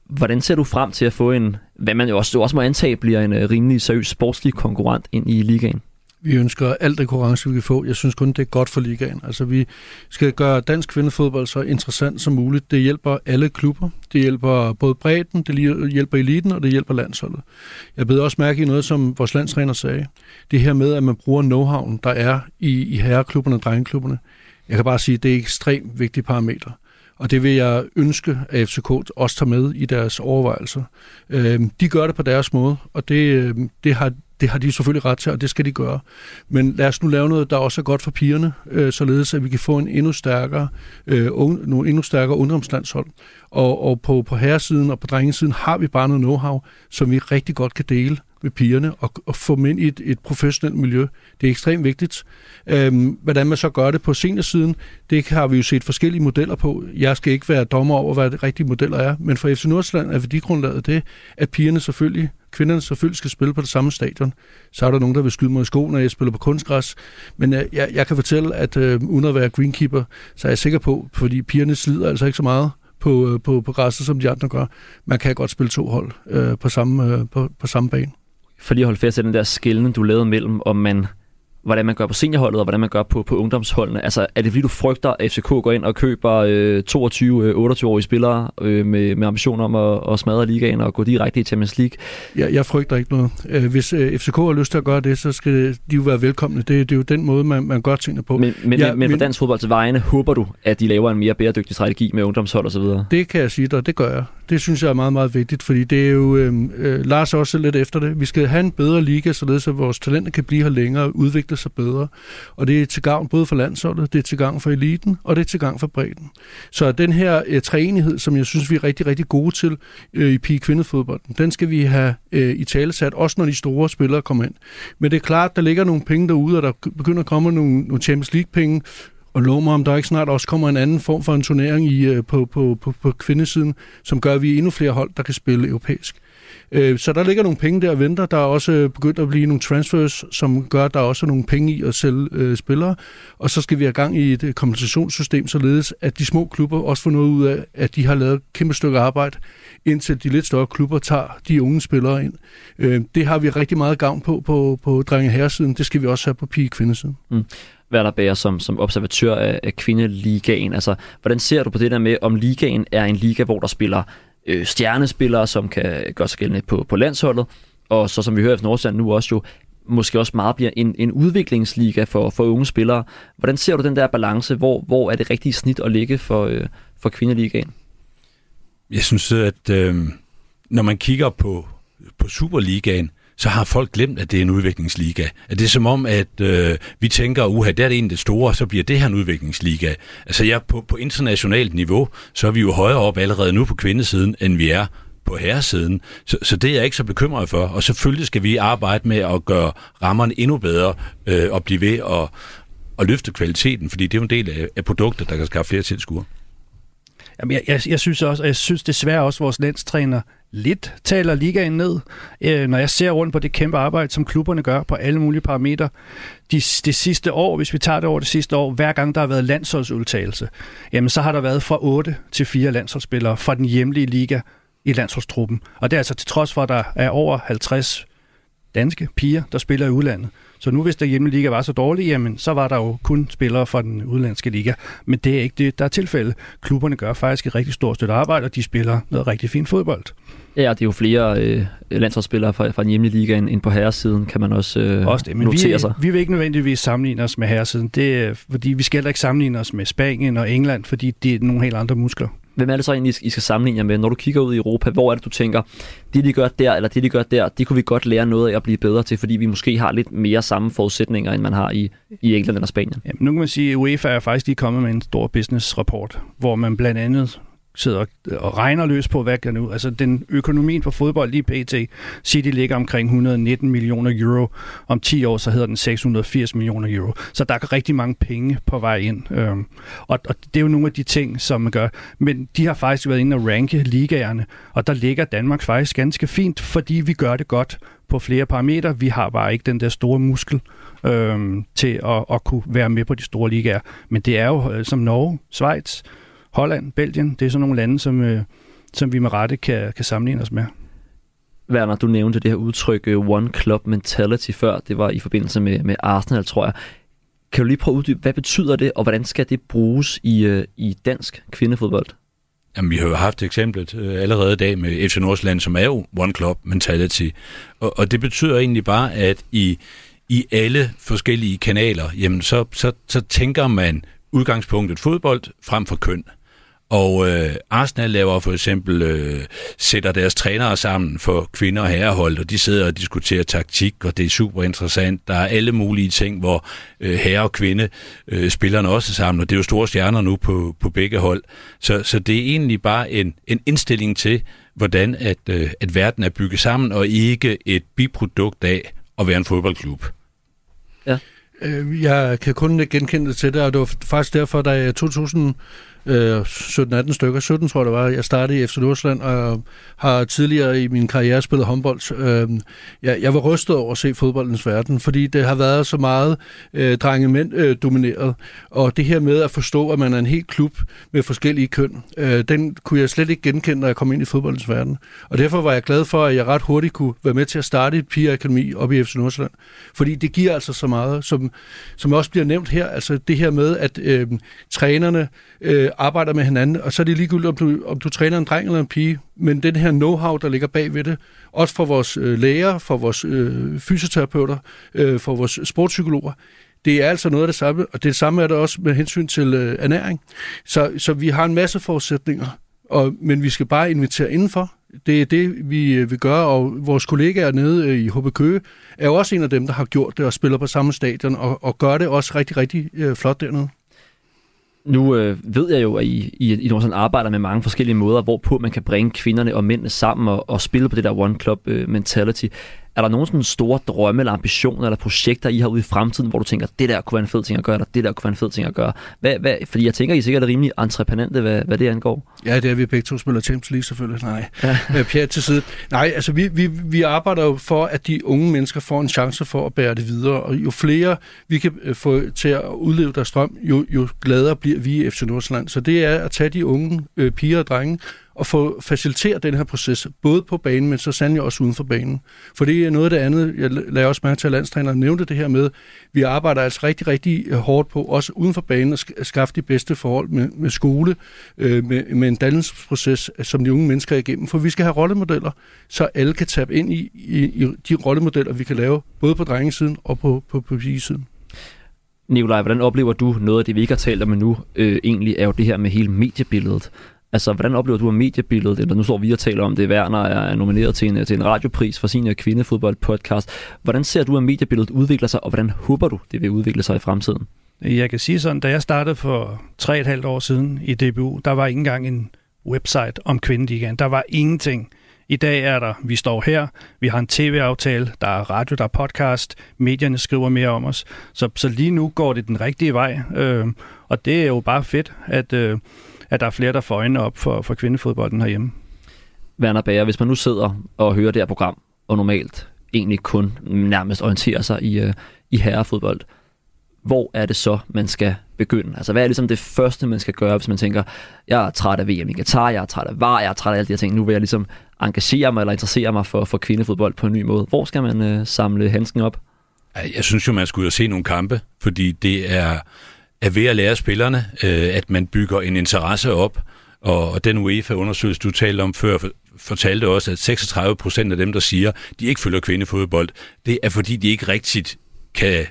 Hvordan ser du frem til at få en, hvad man jo også, også må antage, bliver en øh, rimelig seriøs sportslig konkurrent ind i ligaen? Vi ønsker alt det konkurrence, vi kan få. Jeg synes kun, det er godt for ligaen. Altså, vi skal gøre dansk kvindefodbold så interessant som muligt. Det hjælper alle klubber. Det hjælper både bredden, det hjælper eliten, og det hjælper landsholdet. Jeg beder også mærke i noget, som vores landstræner sagde. Det her med, at man bruger know der er i, i herreklubberne og drengeklubberne. Jeg kan bare sige, at det er ekstremt vigtige parametre. Og det vil jeg ønske, at FCK også tager med i deres overvejelser. Øh, de gør det på deres måde, og det, øhm, det, har, det har de selvfølgelig ret til, og det skal de gøre. Men lad os nu lave noget, der også er godt for pigerne, øh, således at vi kan få en endnu stærkere, øh, un, nogle endnu stærkere ungdomslandshold. Og, og på, på herresiden og på drengesiden har vi bare noget know-how, som vi rigtig godt kan dele med pigerne og, og få dem ind i et, et professionelt miljø. Det er ekstremt vigtigt. Øhm, hvordan man så gør det på seniorsiden, det har vi jo set forskellige modeller på. Jeg skal ikke være dommer over, hvad de rigtige modeller er, men for FC Nordsjælland er værdigrundlaget det, at pigerne selvfølgelig kvinderne selvfølgelig skal spille på det samme stadion. Så er der nogen, der vil skyde mig i skoene, når jeg spiller på kunstgræs. Men jeg, jeg, jeg kan fortælle, at øh, uden at være greenkeeper, så er jeg sikker på, fordi pigerne slider altså ikke så meget på, øh, på, på græsset, som de andre gør. Man kan godt spille to hold øh, på, samme, øh, på, på samme bane for lige at holde fast i den der skillende, du lavede mellem, om man hvordan man gør på seniorholdet, og hvordan man gør på, på ungdomsholdene. Altså, er det fordi, du frygter, at FCK går ind og køber øh, 22-28-årige øh, spillere øh, med, med ambitioner om at, at smadre ligaen og gå direkte i Champions League? Ja, jeg frygter ikke noget. Øh, hvis øh, FCK har lyst til at gøre det, så skal de jo være velkomne. Det, det er jo den måde, man, man gør tingene på. Men, men, ja, men for dansk fodbold til vejene, håber du, at de laver en mere bæredygtig strategi med ungdomshold osv.? Det kan jeg sige dig, det gør jeg. Det synes jeg er meget, meget vigtigt, fordi det er jo, øh, øh, Lars også lidt efter det, vi skal have en bedre liga, således at vores talenter kan blive her længere og udvikle sig bedre. Og det er til gavn både for landsholdet, det er til gavn for eliten, og det er til gavn for bredden. Så den her øh, træenighed, som jeg synes, vi er rigtig, rigtig gode til øh, i pige kvindefodbolden, den skal vi have øh, i tale sat, også når de store spillere kommer ind. Men det er klart, der ligger nogle penge derude, og der begynder at komme nogle, nogle Champions League-penge, og lov mig, om der ikke snart også kommer en anden form for en turnering i, øh, på, på, på, på kvindesiden, som gør, at vi er endnu flere hold, der kan spille europæisk. Øh, så der ligger nogle penge der og venter. Der er også øh, begyndt at blive nogle transfers, som gør, at der er også nogle penge i at sælge øh, spillere. Og så skal vi have gang i et kompensationssystem, således at de små klubber også får noget ud af, at de har lavet et kæmpe stykke arbejde, indtil de lidt større klubber tager de unge spillere ind. Øh, det har vi rigtig meget gavn på på, på drenge herresiden. Det skal vi også have på pige kvindesiden. Mm. Werner Bager som, som observatør af, af kvindeligaen. Altså, hvordan ser du på det der med, om ligaen er en liga, hvor der spiller øh, stjernespillere, som kan gøre sig gældende på, på landsholdet, og så som vi hører efter Nordsjælland nu også jo, måske også meget bliver en, en udviklingsliga for, for unge spillere. Hvordan ser du den der balance? Hvor, hvor er det rigtige snit at ligge for, øh, for kvindeligaen? Jeg synes, at øh, når man kigger på, på Superligaen, så har folk glemt, at det er en udviklingsliga. At det er som om, at øh, vi tænker, uha, der er det en det store, så bliver det her en udviklingsliga. Altså jeg på, på internationalt niveau, så er vi jo højere op allerede nu på kvindesiden, end vi er på herresiden. Så, så det er jeg ikke så bekymret for. Og selvfølgelig skal vi arbejde med at gøre rammerne endnu bedre øh, og blive ved at, at løfte kvaliteten, fordi det er jo en del af, af produktet, der kan skaffe flere tilskuere. Jamen, jeg, jeg, jeg synes også, og jeg synes desværre også, at vores landstræner lidt taler ligaen ned, øh, når jeg ser rundt på det kæmpe arbejde, som klubberne gør på alle mulige parametre. De, det sidste år, hvis vi tager det over det sidste år, hver gang der har været landsholdsudtagelse, jamen så har der været fra 8 til 4 landsholdsspillere fra den hjemlige liga i landsholdstruppen. Og det er altså til trods for, at der er over 50 danske piger, der spiller i udlandet. Så nu hvis der hjemlige liga var så dårlig, jamen så var der jo kun spillere fra den udlandske liga. Men det er ikke det, der er tilfælde. Klubberne gør faktisk et rigtig stort stykke arbejde, og de spiller noget rigtig fint fodbold. Ja, det er jo flere øh, landsholdsspillere fra, fra den hjemlige liga end, end på herresiden, kan man også, øh, også det. Men notere vi, sig. vi vil ikke nødvendigvis sammenligne os med herresiden. Det er, fordi vi skal heller ikke sammenligne os med Spanien og England, fordi det er nogle helt andre muskler. Hvem er det så egentlig, I skal sammenligne jer med, når du kigger ud i Europa? Hvor er det, du tænker, det de gør der, eller det de gør der, det kunne vi godt lære noget af at blive bedre til, fordi vi måske har lidt mere samme forudsætninger, end man har i, i England eller Spanien? Jamen, nu kan man sige, at UEFA er faktisk lige kommet med en stor business-rapport, hvor man blandt andet sidder øh, og regner løs på, hvad kan nu. Altså den økonomien på fodbold lige pt. City ligger omkring 119 millioner euro. Om 10 år, så hedder den 680 millioner euro. Så der er rigtig mange penge på vej ind. Øhm, og, og det er jo nogle af de ting, som man gør. Men de har faktisk været inde og ranke ligaerne, og der ligger Danmark faktisk ganske fint, fordi vi gør det godt på flere parametre. Vi har bare ikke den der store muskel øhm, til at, at kunne være med på de store ligaer. Men det er jo øh, som Norge, Schweiz, Holland, Belgien, det er sådan nogle lande, som, øh, som vi med rette kan, kan sammenligne os med. Werner, du nævnte det her udtryk øh, one club mentality før. Det var i forbindelse med, med Arsenal, tror jeg. Kan du lige prøve at uddybe, hvad betyder det, og hvordan skal det bruges i, øh, i dansk kvindefodbold? Jamen, vi har jo haft eksemplet øh, allerede i dag med FC Nordsjælland, som er jo one club mentality. Og, og det betyder egentlig bare, at i, i alle forskellige kanaler, jamen så, så, så tænker man udgangspunktet fodbold frem for køn. Og øh, Arsenal laver for eksempel, øh, sætter deres trænere sammen for kvinder og herrehold, og de sidder og diskuterer taktik, og det er super interessant. Der er alle mulige ting, hvor øh, herre og kvinde øh, spillerne også sammen, og det er jo store stjerner nu på, på begge hold. Så, så det er egentlig bare en, en indstilling til, hvordan at, øh, at verden er bygget sammen, og ikke et biprodukt af at være en fodboldklub. Ja. Øh, jeg kan kun genkende det til det, og det var faktisk derfor, da i 2000 øh, 17-18 stykker, 17 tror jeg det var, jeg startede i FC Nordsjælland, og har tidligere i min karriere spillet håndbold. Øh, jeg, jeg var rystet over at se fodboldens verden, fordi det har været så meget øh, drenge mænd øh, domineret, og det her med at forstå, at man er en helt klub med forskellige køn, øh, den kunne jeg slet ikke genkende, når jeg kom ind i fodboldens verden. Og derfor var jeg glad for, at jeg ret hurtigt kunne være med til at starte et pigeakademi op i FC Nordsjælland, fordi det giver altså så meget, som, som også bliver nævnt her, altså det her med, at øh, trænerne øh, arbejder med hinanden, og så er det ligegyldigt, om du, om du træner en dreng eller en pige, men den her know-how, der ligger bag ved det, også for vores øh, læger, for vores øh, fysioterapeuter, øh, for vores sportspsykologer, det er altså noget af det samme, og det samme er det også med hensyn til øh, ernæring. Så, så vi har en masse forudsætninger, og, men vi skal bare invitere indenfor. Det er det, vi øh, vil gøre, og vores kollegaer nede øh, i HB Køge er jo også en af dem, der har gjort det og spiller på samme stadion, og, og gør det også rigtig, rigtig øh, flot dernede. Nu øh, ved jeg jo, at I, I, I Nordsjælland arbejder med mange forskellige måder, hvorpå man kan bringe kvinderne og mændene sammen og, og spille på det der one club øh, mentality. Er der nogen sådan store drømme eller ambitioner eller projekter, I har ude i fremtiden, hvor du tænker, det der kunne være en fed ting at gøre, eller det der kunne være en fed ting at gøre? Hvad, hvad, fordi jeg tænker, I er sikkert rimelig entreprenante, hvad, hvad det angår. Ja, det er vi begge to spiller Champions League selvfølgelig. Nej, ja. Øh, Pierre til side. Nej, altså vi, vi, vi arbejder jo for, at de unge mennesker får en chance for at bære det videre, og jo flere vi kan øh, få til at udleve deres strøm, jo, jo gladere bliver vi i FC Nordsjælland. Så det er at tage de unge øh, piger og drenge, at få faciliteret den her proces, både på banen, men så sandelig også uden for banen. For det er noget af det andet, jeg lader også mærke til, at landstræneren nævnte det her med, vi arbejder altså rigtig, rigtig øh, hårdt på, også uden for banen, at skaffe de bedste forhold med, med skole, øh, med, med en dannelsesproces, øh, som de unge mennesker er igennem. For vi skal have rollemodeller, så alle kan tabe ind i, i, i de rollemodeller, vi kan lave, både på drengesiden og på, på, på pigesiden. Nikolaj, hvordan oplever du noget af det, vi ikke har talt om endnu, øh, egentlig er jo det her med hele mediebilledet. Altså, hvordan oplever du, at mediebilledet, eller nu står vi og taler om det, Werner er nomineret til en, til en radiopris for sin øh, kvindefodbold-podcast. Hvordan ser du, at mediebilledet udvikler sig, og hvordan håber du, det vil udvikle sig i fremtiden? Jeg kan sige sådan, da jeg startede for tre et halvt år siden i DBU, der var ikke engang en website om kvindeligaen. Der var ingenting. I dag er der, vi står her, vi har en tv-aftale, der er radio, der er podcast, medierne skriver mere om os. Så, så lige nu går det den rigtige vej, øh, og det er jo bare fedt, at, øh, at der er flere, der får øjnene op for, for kvindefodbolden herhjemme. Werner Bager, hvis man nu sidder og hører det her program, og normalt egentlig kun nærmest orienterer sig i, uh, i herrefodbold, hvor er det så, man skal begynde? Altså, hvad er ligesom det første, man skal gøre, hvis man tænker, jeg er træt af VM i Qatar, jeg er træt af VAR, jeg er træt af alle de her ting, nu vil jeg ligesom engagere mig eller interessere mig for, for kvindefodbold på en ny måde. Hvor skal man uh, samle handsken op? Jeg synes jo, man skulle se nogle kampe, fordi det er er ved at lære spillerne, øh, at man bygger en interesse op, og, og den UEFA-undersøgelse, du talte om før, fortalte også, at 36 procent af dem, der siger, de ikke følger kvindefodbold, det er fordi, de ikke rigtigt kan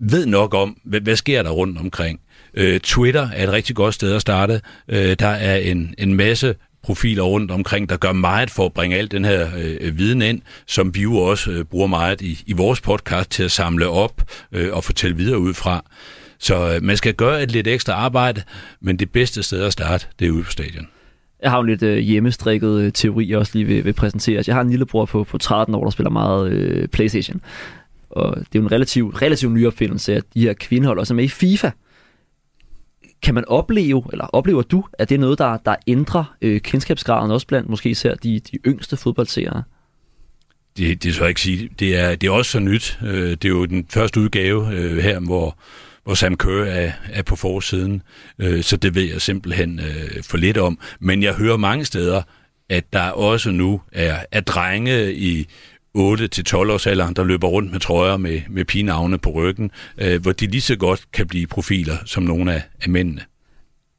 ved nok om, hvad, hvad sker der rundt omkring. Øh, Twitter er et rigtig godt sted at starte. Øh, der er en, en masse profiler rundt omkring, der gør meget for at bringe al den her øh, viden ind, som vi jo også øh, bruger meget i, i vores podcast til at samle op øh, og fortælle videre ud fra. Så øh, man skal gøre et lidt ekstra arbejde, men det bedste sted at starte, det er ude på stadion. Jeg har jo lidt øh, hjemmestrikket øh, teori, også lige ved, ved præsentere. Jeg har en lillebror på, på 13 år, der spiller meget øh, Playstation. Og det er jo en relativt relativ ny opfindelse, at de her kvindehold også er med i FIFA. Kan man opleve, eller oplever du, at det er noget, der, der ændrer øh, kendskabsgraden også blandt måske især de, de yngste fodboldseere? Det, det er så ikke sige. Det er, det er også så nyt. Øh, det er jo den første udgave øh, her, hvor og Sam Kerr er, er på forsiden. Øh, så det ved jeg simpelthen øh, for lidt om. Men jeg hører mange steder, at der også nu er, er drenge i 8-12 års alderen, der løber rundt med trøjer med, med pigenavne på ryggen, øh, hvor de lige så godt kan blive profiler som nogle af, af mændene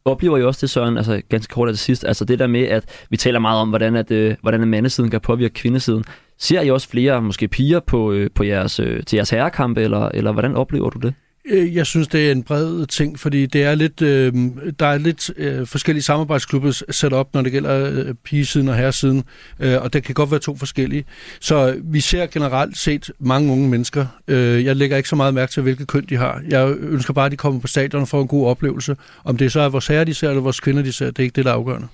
oplever jo også det, Søren, altså ganske kort af det sidste, altså det der med, at vi taler meget om, hvordan, at, øh, hvordan mandesiden kan påvirke kvindesiden. Ser I også flere, måske piger, på, øh, på jeres, øh, til jeres herrekampe, eller, eller hvordan oplever du det? Øh, jeg synes, det er en bred ting, fordi det er lidt, øh, der er lidt øh, forskellige samarbejdsklubber sat op, når det gælder øh, pigesiden og herresiden, øh, og det kan godt være to forskellige. Så vi ser generelt set mange unge mennesker. Øh, jeg lægger ikke så meget mærke til, hvilket køn de har. Jeg ønsker bare, at de kommer på stadion og får en god oplevelse. Om det så er vores herrer, de ser, eller vores kvinder, de ser, det er ikke det, der er afgørende.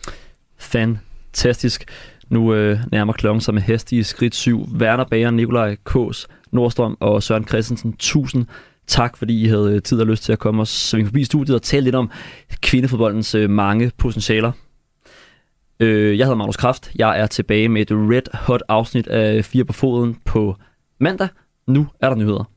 Fantastisk. Nu øh, nærmer klokken sig med hestige skridt syv. Werner Bager, Nikolaj Kås, Nordstrøm og Søren Christensen. Tusind Tak, fordi I havde øh, tid og lyst til at komme og øh, svinge forbi studiet og tale lidt om kvindefodboldens øh, mange potentialer. Øh, jeg hedder Magnus Kraft. Jeg er tilbage med et red hot afsnit af Fire på Foden på mandag. Nu er der nyheder.